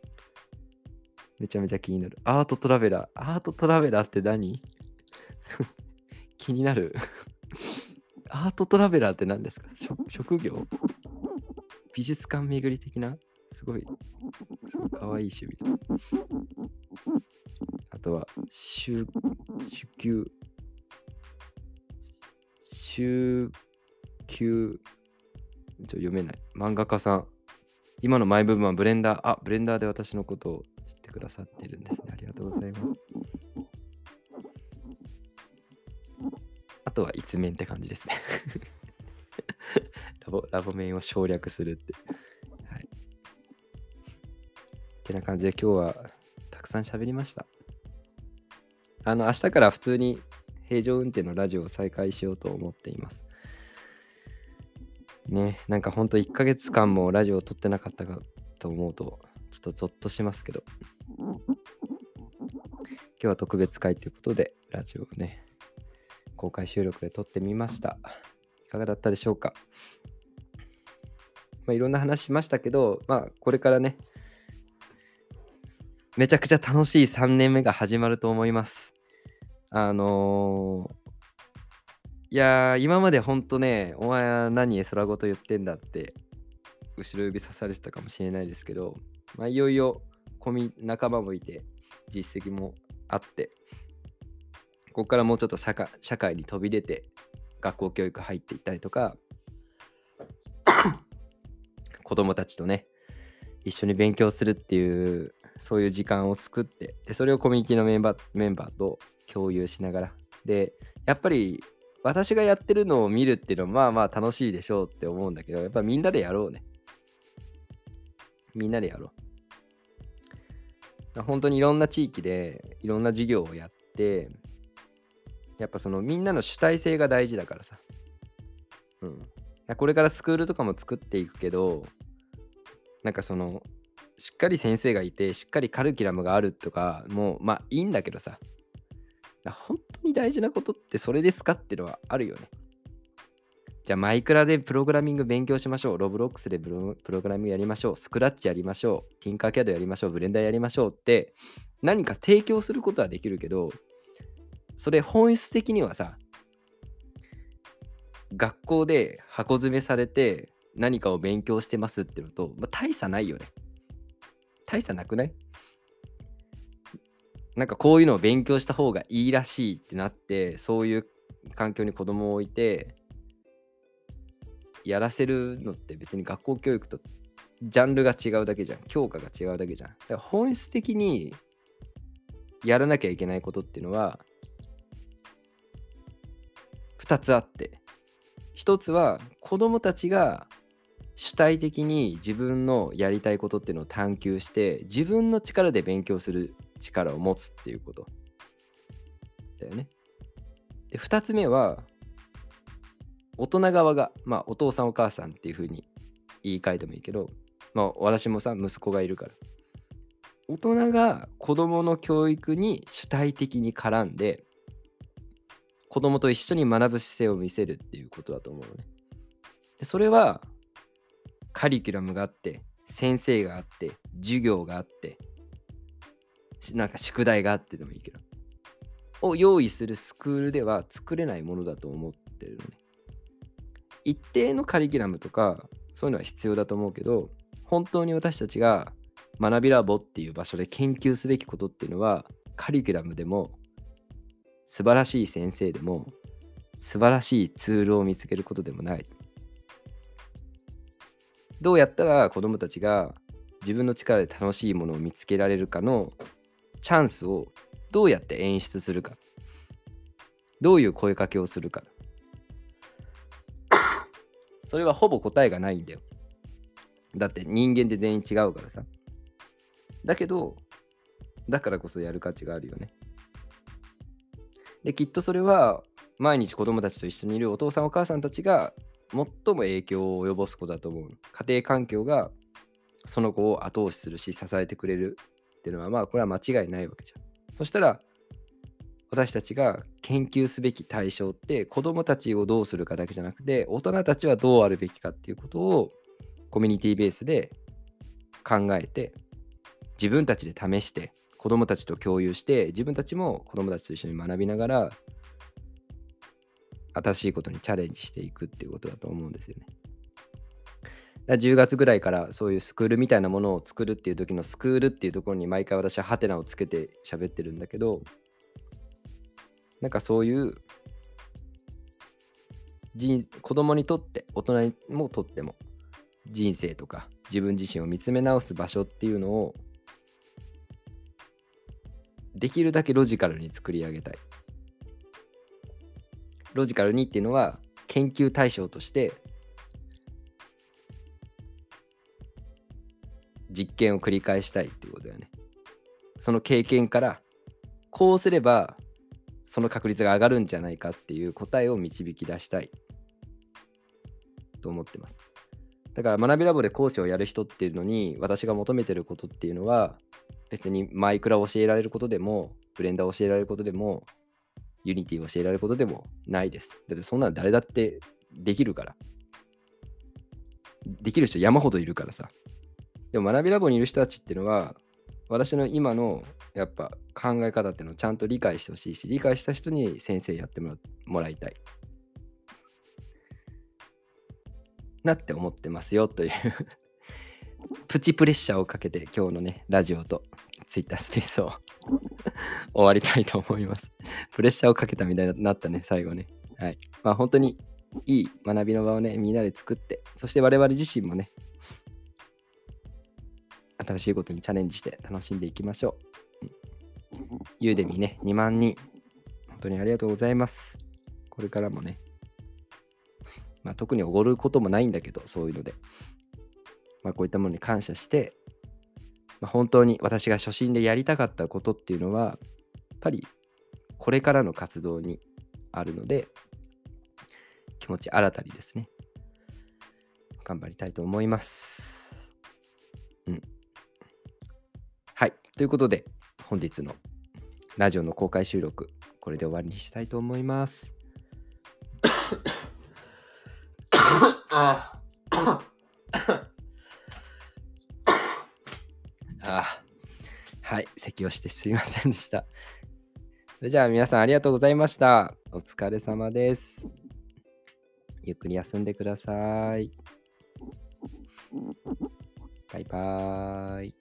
めちゃめちゃ気になる。アートトラベラー。アートトラベラーって何？気になる アートトラベラーって何ですか？職業？美術館巡り的な？すごい、すごいかわいい趣味。あとは、週、週休週休、ちょ読めない。漫画家さん。今の前部分はブレンダー。あ、ブレンダーで私のことを知ってくださってるんですね。ありがとうございます。あとは一面って感じですね ラボ。ラボ面を省略するって。はい。ってな感じで今日はたくさん喋りました。あの、明日から普通に平常運転のラジオを再開しようと思っています。ね、なんかほんと1ヶ月間もラジオを撮ってなかったかと思うと、ちょっとゾッとしますけど。今日は特別会ということで、ラジオをね、公開収録で撮ってみました。いかがだったでしょうか？まあ、いろんな話しましたけど、まあ、これからね、めちゃくちゃ楽しい3年目が始まると思います。あのー、いや今までほんとね、お前は何絵空事言ってんだって、後ろ指さされてたかもしれないですけど、まあ、いよいよ、コミ仲間もいて、実績もあって、ここからもうちょっと社会に飛び出て、学校教育入っていったりとか、子供たちとね、一緒に勉強するっていう、そういう時間を作って、でそれをコミュニティのメンバーメンバーと共有しながら。で、やっぱり私がやってるのを見るっていうのはまあまあ楽しいでしょうって思うんだけど、やっぱみんなでやろうね。みんなでやろう。本当にいろんな地域でいろんな授業をやって、やっぱそのみんなの主体性が大事だからさ。うん。これからスクールとかも作っていくけど、なんかその、しっかり先生がいて、しっかりカルキュラムがあるとか、もうまあいいんだけどさ、本に大事なことってそれですかっていうのはあるよね。じゃあマイクラでプログラミング勉強しましょう。ロブロックスでプログラミングやりましょう。スクラッチやりましょう。ティンカーキャドやりましょう。ブレンダーやりましょうって何か提供することはできるけど、それ本質的にはさ、学校で箱詰めされて何かを勉強してますってのと、まあ、大差ないよね。大差なくない？なんかこういうのを勉強した方がいいらしいってなって、そういう環境に子供を置いて、やらせるのって別に学校教育とジャンルが違うだけじゃん。教科が違うだけじゃん。だから本質的にやらなきゃいけないことっていうのは2つあって、1つは子供たちが主体的に自分のやりたいことっていうのを探求して自分の力で勉強する力を持つっていうことだよね。で2つ目は大人側がまあお父さんお母さんっていうふうに言い換えてもいいけどまあ私もさ息子がいるから大人が子供の教育に主体的に絡んで子供と一緒に学ぶ姿勢を見せるっていうことだと思うのね。でそれはカリキュラムがあって先生があって授業があってなんか宿題があってでもいいけど。を用意するスクールでは作れないものだと思ってるのね。一定のカリキュラムとかそういうのは必要だと思うけど本当に私たちが学びラボっていう場所で研究すべきことっていうのはカリキュラムでも素晴らしい先生でも素晴らしいツールを見つけることでもない。どうやったら子どもたちが自分の力で楽しいものを見つけられるかのチャンスをどうやって演出するか。どういう声かけをするか。それはほぼ答えがないんだよ。だって人間って全員違うからさ。だけどだからこそやる価値があるよね。できっとそれは毎日子供たちと一緒にいるお父さんお母さんたちが最も影響を及ぼすことだと思う。家庭環境がその子を後押しするし支えてくれる。っていうのはまあこれは間違いないわけじゃん。そしたら私たちが研究すべき対象って子どもたちをどうするかだけじゃなくて大人たちはどうあるべきかっていうことをコミュニティベースで考えて自分たちで試して子どもたちと共有して自分たちも子どもたちと一緒に学びながら新しいことにチャレンジしていくっていうことだと思うんですよね。だ10月ぐらいからそういうスクールみたいなものを作るっていう時のスクールっていうところに毎回私はハテナをつけて喋ってるんだけどなんかそういう人子供にとって大人にもとっても人生とか自分自身を見つめ直す場所っていうのをできるだけロジカルに作り上げたい。ロジカルにっていうのは研究対象として実験を繰り返したいっていうことだよね。その経験からこうすればその確率が上がるんじゃないかっていう答えを導き出したいと思ってます。だから学びラボで講師をやる人っていうのに私が求めてることっていうのは別にマイクラ教えられることでもブレンダー教えられることでもUnity を教えられることでもないです。だってそんなの誰だってできるから。できる人山ほどいるからさ。でも学びラボにいる人たちっていうのは、私の今のやっぱ考え方っていうのをちゃんと理解してほしいし、理解した人に先生やってもらいたい。なって思ってますよというプチプレッシャーをかけて今日のね、ラジオとツイッタースペースを終わりたいと思います。プレッシャーをかけたみたいになったね、最後ね。はい。まあ本当にいい学びの場をね、みんなで作って、そして我々自身もね、新しいことにチャレンジして楽しんでいきましょう。ユーデミね、2万人、本当にありがとうございます。これからもね、まあ、特におごることもないんだけど、そういうので、まあ、こういったものに感謝して、まあ、本当に私が初心でやりたかったことっていうのは、やっぱりこれからの活動にあるので、気持ち新たにですね、頑張りたいと思います。ということで、本日のラジオの公開収録、これで終わりにしたいと思います。ああはい、咳をしてすいませんでした。それじゃあ皆さんありがとうございました。お疲れ様です。ゆっくり休んでください。バイバーイ。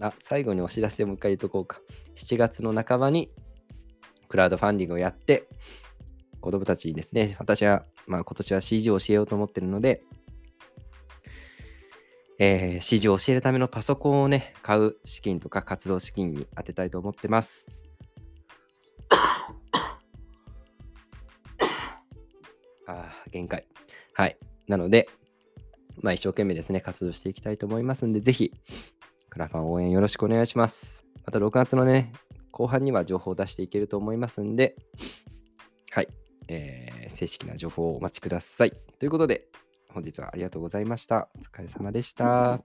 あ、最後にお知らせをもう一回言っとこうか。7月の半ばにクラウドファンディングをやって、子供たちにですね、私は、まあ、今年は CG を教えようと思ってるので、えー CG を教えるためのパソコンをね、買う資金とか活動資金に当てたいと思ってます。あー限界。はい。なので、まあ、一生懸命ですね、活動していきたいと思いますんで、ぜひ、クラファン応援よろしくお願いします。また6月のね、後半には情報を出していけると思いますんで、はい、えー正式な情報をお待ちください。ということで、本日はありがとうございました。お疲れ様でした。